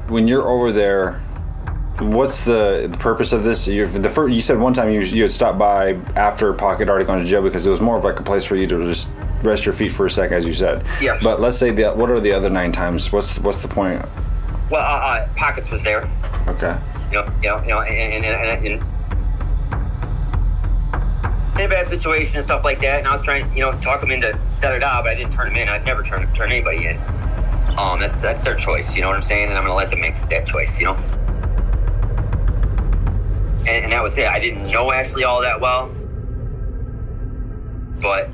When you're over there, what's the, the purpose of this? You, the first, you said one time you you had stopped by after Pocket already gone to jail because it was more of like a place for you to just rest your feet for a second, as you said. Yeah. But let's say the what are the other nine times? What's what's the point? Well, uh, uh, Pockets was there. Okay. You know, you know, you know, and, and, and, and in a bad situation and stuff like that. And I was trying, you know, talk them into da da da, but I didn't turn them in. I'd never turn turn anybody in. Um, that's that's their choice. You know what I'm saying? And I'm gonna let them make that choice. You know. And, and that was it. I didn't know Ashley all that well, but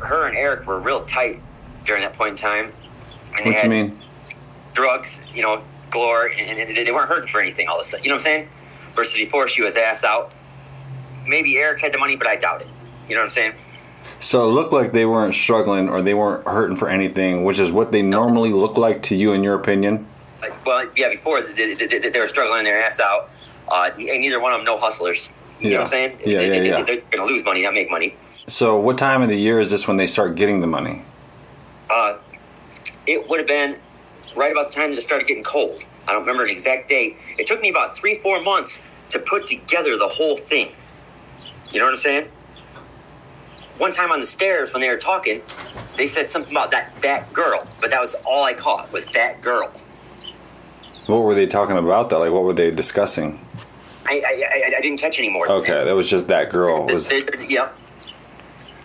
her and Eric were real tight during that point in time. And What you mean? drugs, you know, galore, and, and they weren't hurting for anything all of a sudden. You know what I'm saying? Versus before, she was ass out. Maybe Eric had the money, but I doubt it. You know what I'm saying? So it looked like they weren't struggling or they weren't hurting for anything, which is what they normally look like to you, in your opinion. Like, well, yeah, before they, they, they, were struggling their ass out, uh, and neither one of them no hustlers. You know what I'm saying? Yeah, they, yeah, yeah. They're going to lose money, not make money. So what time of the year is this when they start getting the money? Uh, it would have been right about the time that it started getting cold. I don't remember an exact date. It took me about three, four months to put together the whole thing. You know what I'm saying? One time on the stairs when they were talking, they said something about that that girl, but that was all I caught was that girl. What were they talking about? That like what were they discussing? I I, I, I didn't catch any more. Okay, that was just that girl. Was They- yeah.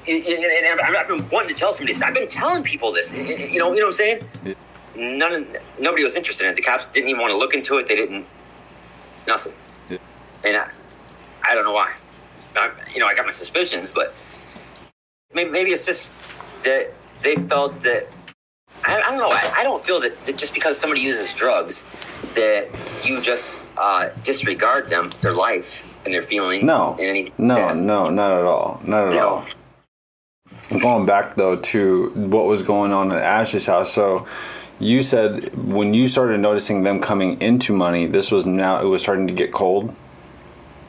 And- I've been wanting to tell somebody this. I've been telling people this. You know, you know what I'm saying? None, of, nobody was interested in it. The cops didn't even want to look into it. They didn't. Nothing. And I, I don't know why. I, you know, I got my suspicions, but maybe, maybe it's just that they felt that. I, I don't know. I, I don't feel that, that just because somebody uses drugs that you just uh, disregard them, their life, and their feelings. No, and any, no, no, not at all, not at all. Going back though to what was going on at Ashley's house, so you said when you started noticing them coming into money, this was now it was starting to get cold.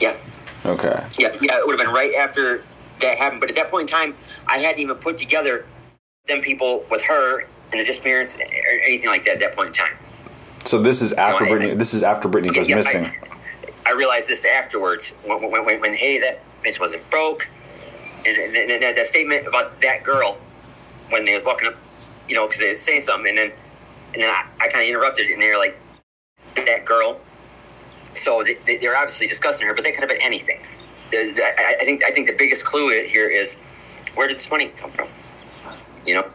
Yeah. Okay. Yeah, yeah, it would have been right after that happened. But at that point in time, I hadn't even put together them people with her and the disappearance or anything like that at that point in time. So this is after No, I- Brittany. This is after Brittany goes Yeah, I- missing. I realized this afterwards when, when, when, when hey, that bitch wasn't broke. And, and, and that, statement about that girl when they was walking up, you know, because they were saying something, and then and then I, I kind of interrupted, and they were like, that girl. So they, they, they're obviously discussing her, but they could have been anything. The, the, I, think I think the biggest clue here is where did this money come from? You know,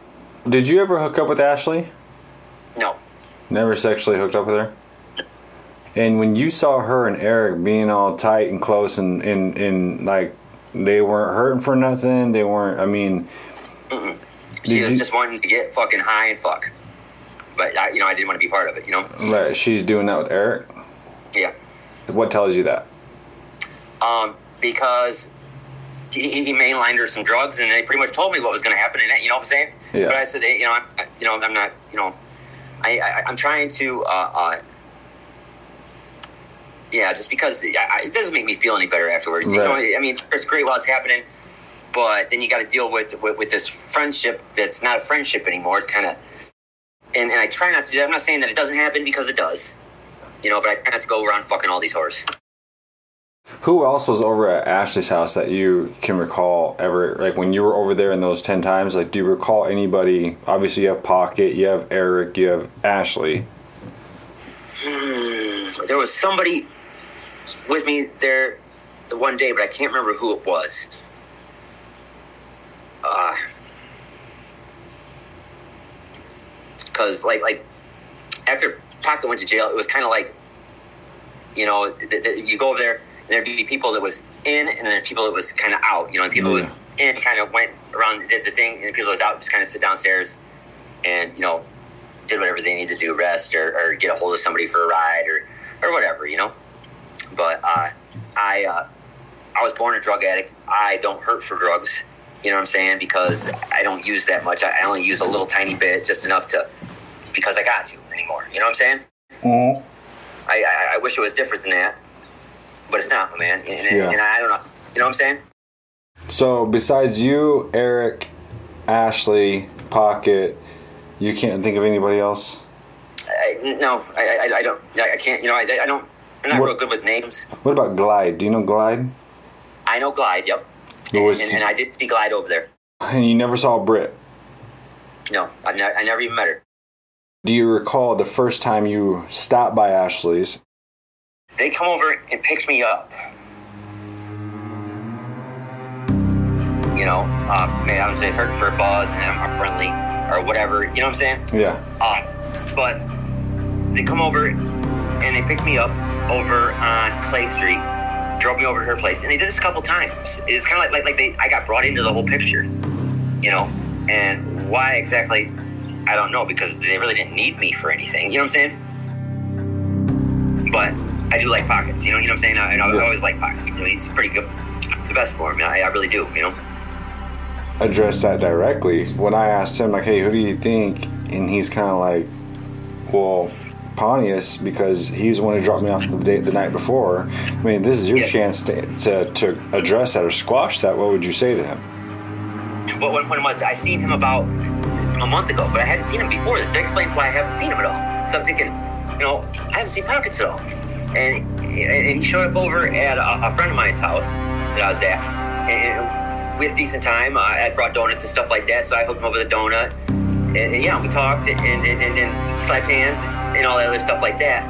Did you ever hook up with Ashley? no. Never sexually hooked up with her. And when you saw her and Eric being all tight and close and and like they weren't hurting for nothing, they weren't. I mean, She was you- just wanting to get fucking high and fuck. But I, you know, I didn't want to be part of it. You know, right? She's doing that with Eric. yeah. What tells you that? um, because he, he mainlined her some drugs, and they pretty much told me what was going to happen. And you know what I'm saying? Yeah. But I said, hey, you know, I'm, you know, I'm not, you know, I, I I'm trying to, uh, uh, yeah, just because I, I- it doesn't make me feel any better afterwards. You know, I mean, it's great while it's happening, but then you got to deal with, with with this friendship that's not a friendship anymore. It's kind of, and, and I try not to do that. I'm not saying that it doesn't happen because it does, you know, but I try not to go around fucking all these whores. Who else was over at Ashley's house that you can recall ever? Like when you were over there in those ten times, like do you recall anybody? Obviously, you have Pocket, you have Eric, you have Ashley. Hmm, there was somebody with me there the one day, but I can't remember who it was. Uh, cause like like after Paco went to jail, it was kind of like you know th- th- you go over there and there'd be people that was in, and then people that was kind of out. You know, and people that was in kind of went around did the thing, and the people that was out just kind of sit downstairs and you know did whatever they needed to do, rest or, or get a hold of somebody for a ride or, or whatever, you know. But uh, I uh, I was born a drug addict. I don't hurt for drugs. You know what I'm saying? Because I don't use that much. I only use a little tiny bit, just enough to because I got to anymore. You know what I'm saying? Mm-hmm. I, I, I wish it was different than that, but it's not, man. And, and, Yeah. and I don't know. You know what I'm saying? So besides you, Eric, Ashley, Pocket, you can't think of anybody else. I, no, I, I, I don't. I, I can't. You know, I, I don't. I'm not What- real good with names. What about Glide? Do you know Glide? I know Glide. Yep. Was- and, and I did see Glide over there. And you never saw Brit. No, I, ne- I never even met her. Do you recall the first time you stopped by Ashley's? They come over and picked me up. You know, uh, man, I was just hurting for a buzz and I'm, I'm friendly or whatever. You know what I'm saying? Yeah. Uh, but they come over and they picked me up over on Clay Street, drove me over to her place, and they did this a couple times. It's kind of like, like like they I got brought into the whole picture, you know. And why exactly, I don't know because they really didn't need me for anything. You know what I'm saying? But I do like pockets. You know, you know what I'm saying. I, and I, I always like pockets. You know, he's pretty good, the best for him. I, I really do. You know. Address that directly. When I asked him, like, hey, who do you think? And he's kind of like, well, Pontius, because he's the one who dropped me off the day, the night before. I mean, this is your chance to, to to address that or squash that. What would you say to him? What when, when was? I seen him about a month ago, but I hadn't seen him before this. That explains why I haven't seen him at all. So I'm thinking, you know, I haven't seen Pockets at all. And and he showed up over at a, a friend of mine's house that I was at, and we had a decent time. I had brought donuts and stuff like that, so I hooked him over the donut. And, and yeah, we talked and and, and, and slapped hands and all that other stuff like that.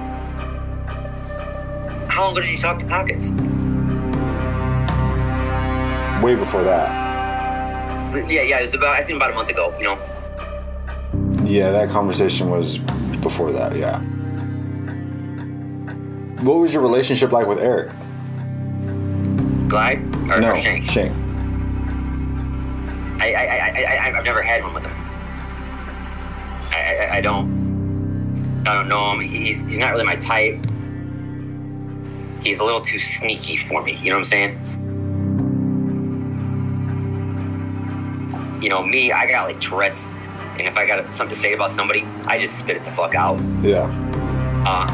How long ago did you talk to Pockets? Way before that. Yeah, yeah, it was about I seen about a month ago. You know. Yeah, that conversation was before that. Yeah. What was your relationship like with Eric? Glide or, no, or Shank? Shank. I, I, I, I, I've never had one with him. I, I, don't. I don't know him. He's he's not really my type. He's a little too sneaky for me. You know what I'm saying? You know me, I got like Tourette's, and if I got something to say about somebody, I just spit it the fuck out. Yeah. Uh,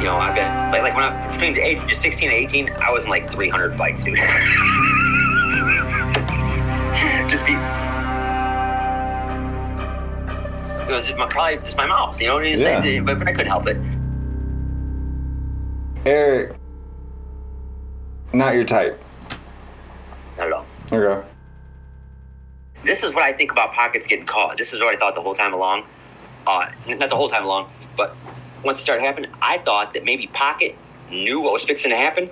you know, I've been like like when I between the age of 16 and 18, I was in like 300 fights, dude. <laughs> just be. It was my, probably just my mouth, you know what I mean? Yeah. But, but I couldn't help it. Eric, not your type. Not at all. Okay. This is what I think about pockets getting caught. This is what I thought the whole time along. Uh, not the whole time along, but once it started happening, I thought that maybe Pocket knew what was fixing to happen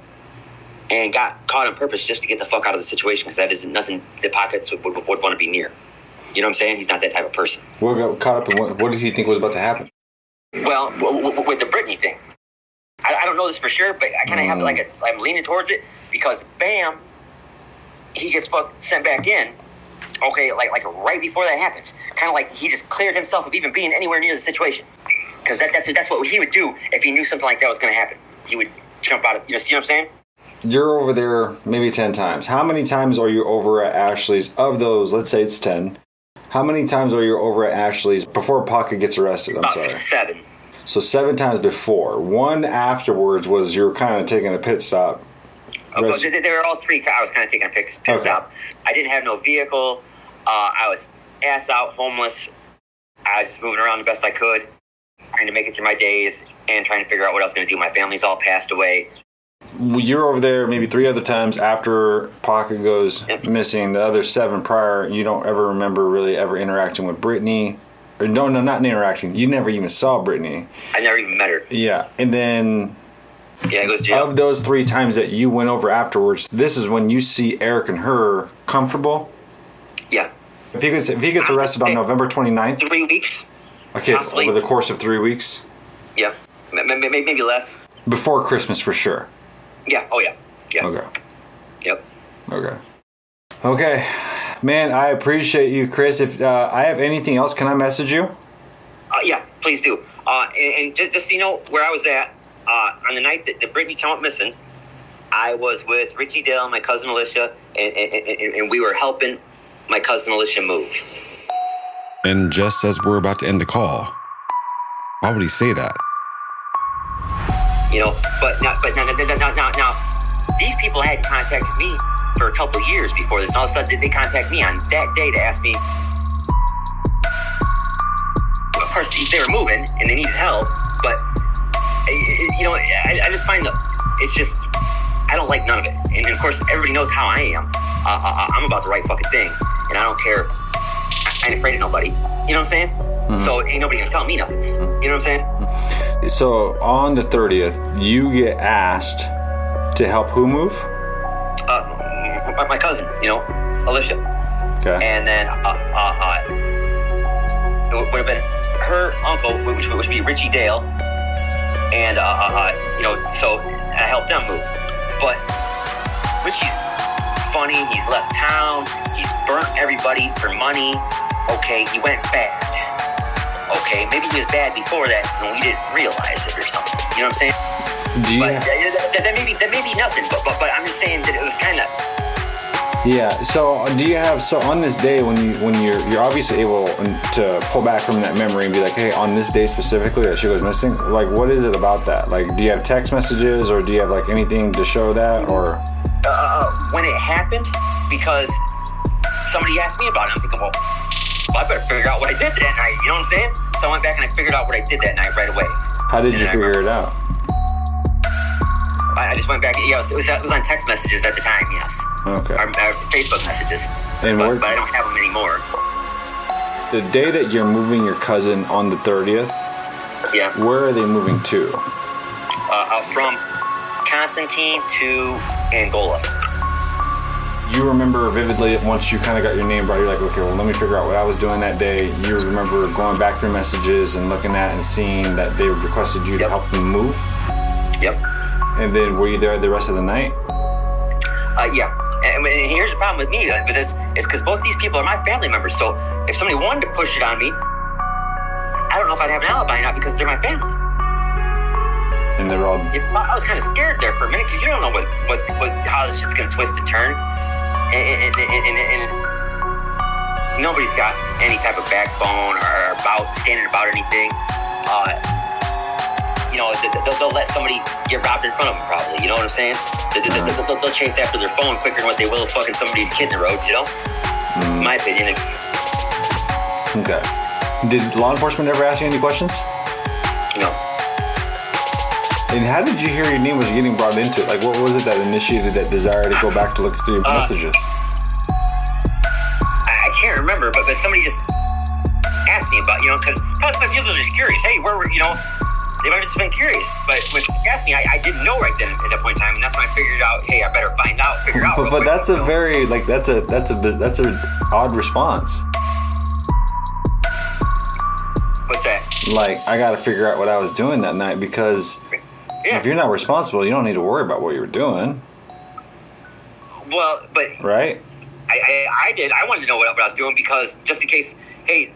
and got caught on purpose just to get the fuck out of the situation because that isn't nothing that Pockets would, would, would want to be near. You know what I'm saying? He's not that type of person. What got caught up in what, what did he think was about to happen? Well, w- w- with the Brittany thing, I, I don't know this for sure, but I kind of have Mm. like a, I'm leaning towards it because bam, he gets fucked sent back in. Okay, like like right before that happens, kind of like he just cleared himself of even being anywhere near the situation. Because that, that's that's what he would do if he knew something like that was going to happen. He would jump out of you know see what I'm saying? You're over there maybe 10 times. How many times are you over at Ashley's? Of those, let's say it's 10. How many times are you over at Ashley's before Pocket gets arrested? I'm About sorry. seven. So seven times before. One afterwards was you were kind of taking a pit stop. But Rest- they, they were all three. I was kind of taking a pit, pit Okay. stop. I didn't have no vehicle. Uh, I was ass out, homeless. I was just moving around the best I could, trying to make it through my days and trying to figure out what I was going to do. My family's all passed away. You're over there maybe three other times after Pocket goes missing. The other seven prior, you don't ever remember really ever interacting with Brittany. Or no, no, not interacting. You never even saw Brittany. I never even met her. Yeah, and then Yeah, it goes to jail. of those three times that you went over afterwards, this is when you see Eric and her comfortable. Yeah. If he gets if he gets arrested on November 29th, Three weeks. okay, Possibly. over the course of three weeks Yep. M- m- maybe, maybe less. before Christmas for sure. Yeah. Oh, yeah. Yeah. Okay. Yep. Okay. Okay, man, I appreciate you, Chris. If uh, I have anything else, can I message you? Uh, yeah, please do. Uh, and, and just, just so you know where I was at, uh, on the night that the Brittany came up missing, I was with Richie Dale my cousin Alicia, and, and, and, and we were helping my cousin Alicia move. And just as we're about to end the call, why would he say that? You know, but now, but now, now, now, now, now, these people hadn't contacted me for a couple years before this. And all of a sudden, did they contact me on that day to ask me. Of course, they were moving and they needed help, but eh, eh, you know, I, I just find that it's just I don't like none of it. And of course, everybody knows how I am. Uh, uh, I'm about the right fucking thing, and I don't care. I I ain't afraid of nobody. You know what I'm saying? So ain't nobody gonna tell me nothing. You know what I'm saying? So on the 30th, you get asked to help who move? uh, my, my cousin, you know, Alicia. Okay. And then uh, uh, uh, it would have been her uncle, which which would be Richie Dale. And, uh, uh, uh, you know, so I helped them move. But Richie's funny. He's left town. He's burnt everybody for money. Okay, he went bad. Okay, maybe he was bad before that and we didn't realize it or something. You know what I'm saying? You But ha- that, that, that may be that may be nothing, but but but I'm just saying that it was kind of Yeah. So uh, do you have so on this day when you when you're you're obviously able to pull back from that memory and be like, hey, on this day specifically that she was missing. Like, what is it about that? Like, do you have text messages or do you have like anything to show that or? uh, uh, uh when it happened because somebody asked me about it. I'm thinking, well, I better figure out what I did that night. You know what I'm saying? So I went back and I figured out what I did that night right away. How did And you figure it out? I, I just went back. Yeah, it was, it was on text messages at the time. Yes, Okay. Our, uh, Facebook messages. And but, but I don't have them anymore. The day that you're moving your cousin on the 30th, Yeah, where are they moving to? uh, from Constantine to Angola. You remember vividly once you kind of got your name brought, you're like, okay, well, let me figure out what I was doing that day. You remember going back through messages and looking at and seeing that they requested you to help them move? Yep. And then were you there the rest of the night? Uh, yeah. And, and here's the problem with me uh, with this is because both these people are my family members. So if somebody wanted to push it on me, I don't know if I'd have an alibi or not because they're my family. And they're all. I was kind of scared there for a minute because you don't know what, what, what how this shit's gonna twist and turn, and, and, and, nobody's got any type of backbone or about standing about anything. Uh, you know, they'll, they'll, let somebody get robbed in front of them, probably. You know what I'm saying? They'll, they'll, they'll chase after their phone quicker than what they will fucking somebody's kid in the road. You know, Mm. my opinion. Okay. Did law enforcement ever ask you any questions? No. And how did you hear your name was getting brought into it? Like, what was it that initiated that desire to go back to look through your Uh, messages? I, can't remember, but, but somebody just asked me about, you know, because people are just curious. Hey, where were, you know, they might have just been curious. But when she asked me, I, I didn't know right then at that point in time, and that's when I figured out, hey, I better find out, figure out. But, but that's a very like that's a that's a that's a odd response. What's that? Like I got to figure out what I was doing that night because if you're not responsible, you don't need to worry about what you were doing, Well, but right? I, I, I did. I wanted to know what, what I was doing because just in case, hey,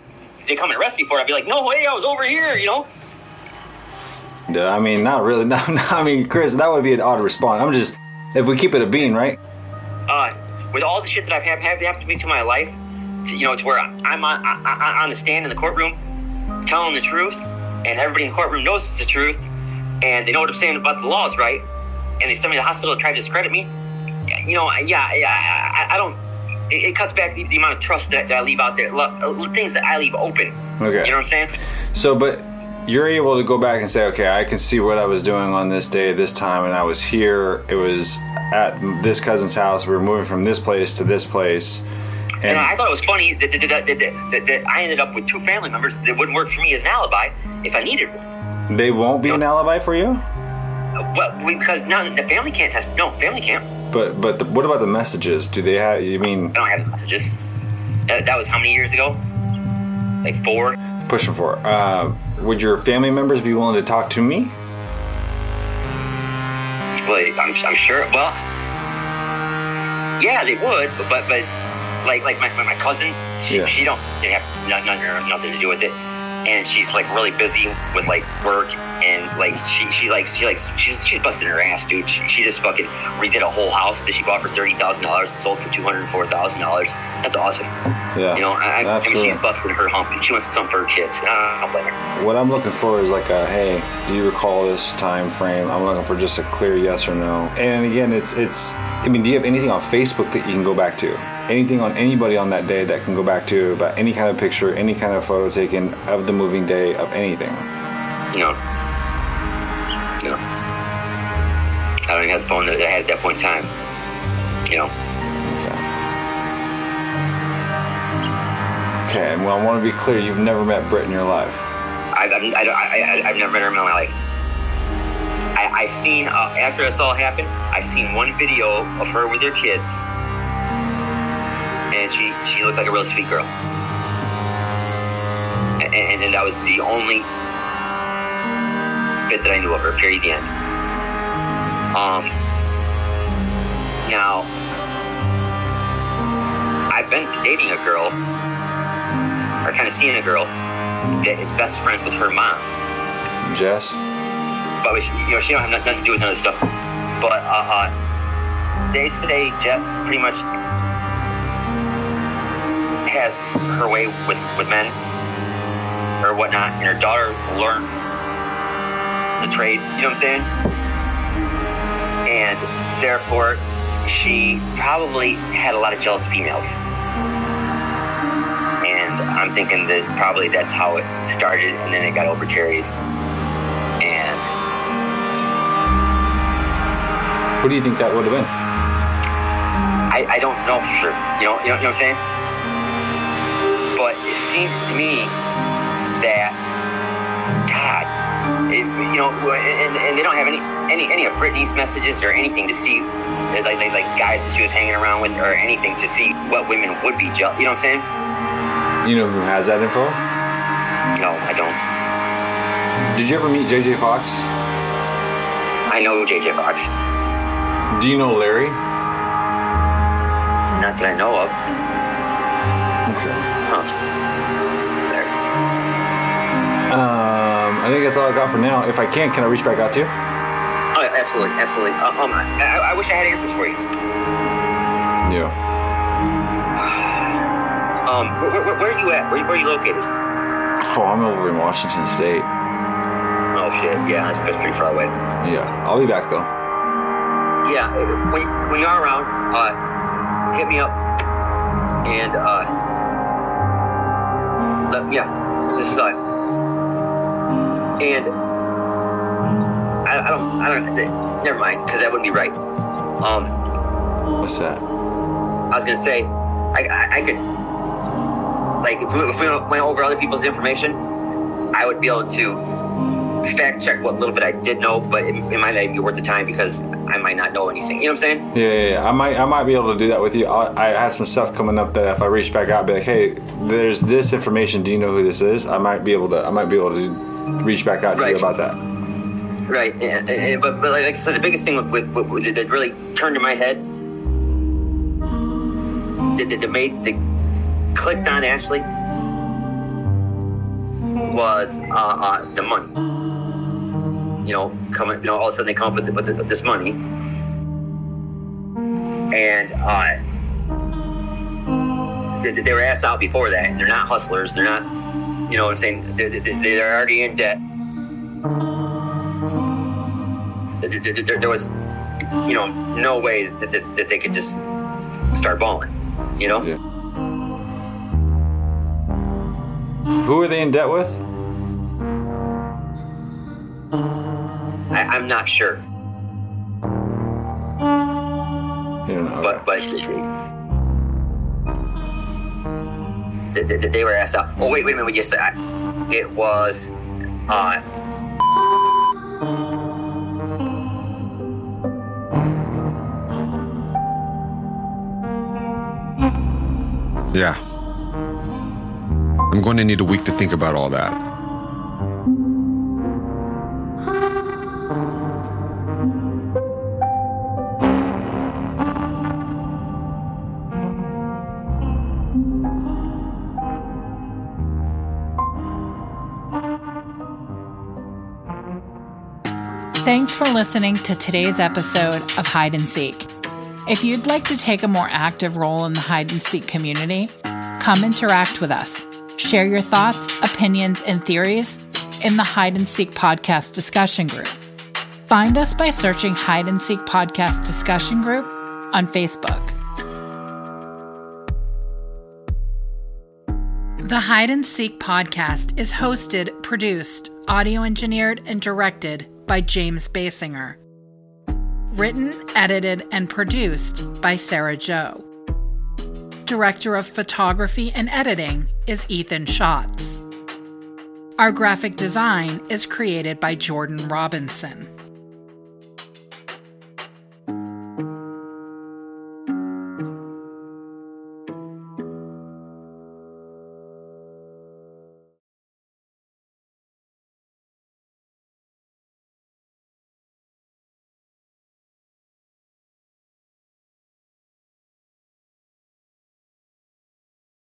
they come and arrest me for it, I'd be like, no way, I was over here, you know? Yeah, I mean, not really. <laughs> No, no, I mean, Chris, that would be an odd response. I'm just if we keep it a bean, right? uh, with all the shit that I've had happen happen to me to my life, to, you know, to where I'm on, I, I, on the stand in the courtroom telling the truth, and everybody in the courtroom knows it's the truth, and they know what I'm saying about the laws, right? And they send me to the hospital to try to discredit me. You know, yeah, yeah, I, I don't. It, it cuts back the, the amount of trust that, that I leave out there, lo- uh, things that I leave open. Okay. You know what I'm saying? So, but you're able to go back and say, okay, I can see what I was doing on this day, this time, and I was here. It was at this cousin's house. We were moving from this place to this place, And, and I thought it was funny that, that, that, that, that, that I ended up with two family members that wouldn't work for me as an alibi if I needed one. They won't be an alibi for you. Well, because now the family can't test. No, family can't. But but the, what about the messages? Do they have? You mean I don't have the messages. That, that was how many years ago? Like four. pushing for? Uh, would your family members be willing to talk to me? Well, I'm, I'm sure. Well, yeah, they would, but but, but like like my, my, cousin, she, Yeah. she don't they have none, none nothing to do with it, and she's like really busy with like work and like she she like she like she's she's busting her ass, dude. She, she just fucking redid a whole house that she bought for thirty thousand dollars and sold for two hundred four thousand dollars. That's awesome. Yeah, You know, I, I mean, she's busting her hump and she wants something for her kids. Uh, I don't blame her. What I'm looking for is like a hey, do you recall this time frame? I'm looking for just a clear yes or no. And again, it's it's. I mean, do you have anything on Facebook that you can go back to? Anything on anybody on that day that can go back to about any kind of picture, any kind of photo taken of the moving day of anything? No. No. I don't have the phone that I had at that point in time. You know. Okay, and well, I want to be clear. You've never met Britt in your life. I've, I, I, I've never met her in my life. I, I seen, uh, after this all happened, I seen one video of her with her kids. She, she looked like a real sweet girl. And, and, and that was the only bit that I knew of her, period, the end. Um, now, I've been dating a girl, or kind of seeing a girl, that is best friends with her mom. Jess? But she, you know, she don't have nothing to do with none of this stuff. But uh, uh, they say Jess pretty much has her way with, with men or whatnot, and her daughter learned the trade. You know what I'm saying? And therefore, she probably had a lot of jealous females. And I'm thinking that probably that's how it started, and then it got overcarried. And What do you think that would have been? I, I don't know for sure. You know, you know, you know what I'm saying? It seems to me that God, it's you know, and, and they don't have any any any of Brittany's messages or anything to see, like like, like guys that she was hanging around with or anything to see what women would be jealous. You know what I'm saying? You know who has that info? No, I don't. Did you ever meet JJ Fox? I know JJ Fox. Do you know Larry? Not that I know of. Okay. Huh. There. think that's all I got for now. If I can, can I reach back out to you? Oh, yeah, absolutely, absolutely. Uh, um, I, I wish I had answers for you. Yeah. <sighs> Um, where, where, where are you at? Where, where are you located? Oh, I'm over in Washington State. Oh shit, yeah, that's, that's pretty far away. Yeah, I'll be back though. Yeah, uh, when when you are around, uh, hit me up, and uh, yeah, this is uh, and I, I don't, I don't, never mind, because that wouldn't be right. Um, what's that? I was gonna say, I, I, I could, like, if we, if we went over other people's information, I would be able to fact check what little bit I did know, but it, it might not be worth the time because I might not know anything. You know what I'm saying? Yeah, yeah, yeah. I might, I might be able to do that with you. I, I have some stuff coming up that if I reach back out, I'd be like, hey, there's this information. Do you know who this is? I might be able to, I might be able to reach back out to Right. you about that. Right. Yeah, and- and- but, but like I said, the biggest thing with, with, with that really turned in my head, that, that, that made that clicked on Ashley, was uh, uh, the money. You know, coming. You know, all of a sudden they come up with, with this money, and uh, they, they were asked out before that. They're not hustlers. They're not. You know what I'm saying? They're, they're already in debt. There, was, you know, no way that, that, that they could just start balling. You know? Who are they in debt with? I, I'm not sure, don't but but they, they, they, they were asked out. Oh wait, wait a minute. You said? It was. Uh, Yeah. I'm going to need a week to think about all that. Thanks for listening to today's episode of Hide and Seek. If you'd like to take a more active role in the hide and seek community, come interact with us. Share your thoughts, opinions, and theories in the Hide and Seek podcast discussion group. Find us by searching Hide and Seek podcast discussion group on Facebook. The Hide and Seek podcast is hosted, produced, audio engineered, and directed by James Basinger. Written, edited, and produced by Sarah Joe. Director of photography and editing is Ethan Schatz. Our graphic design is created by Jordan Robinson.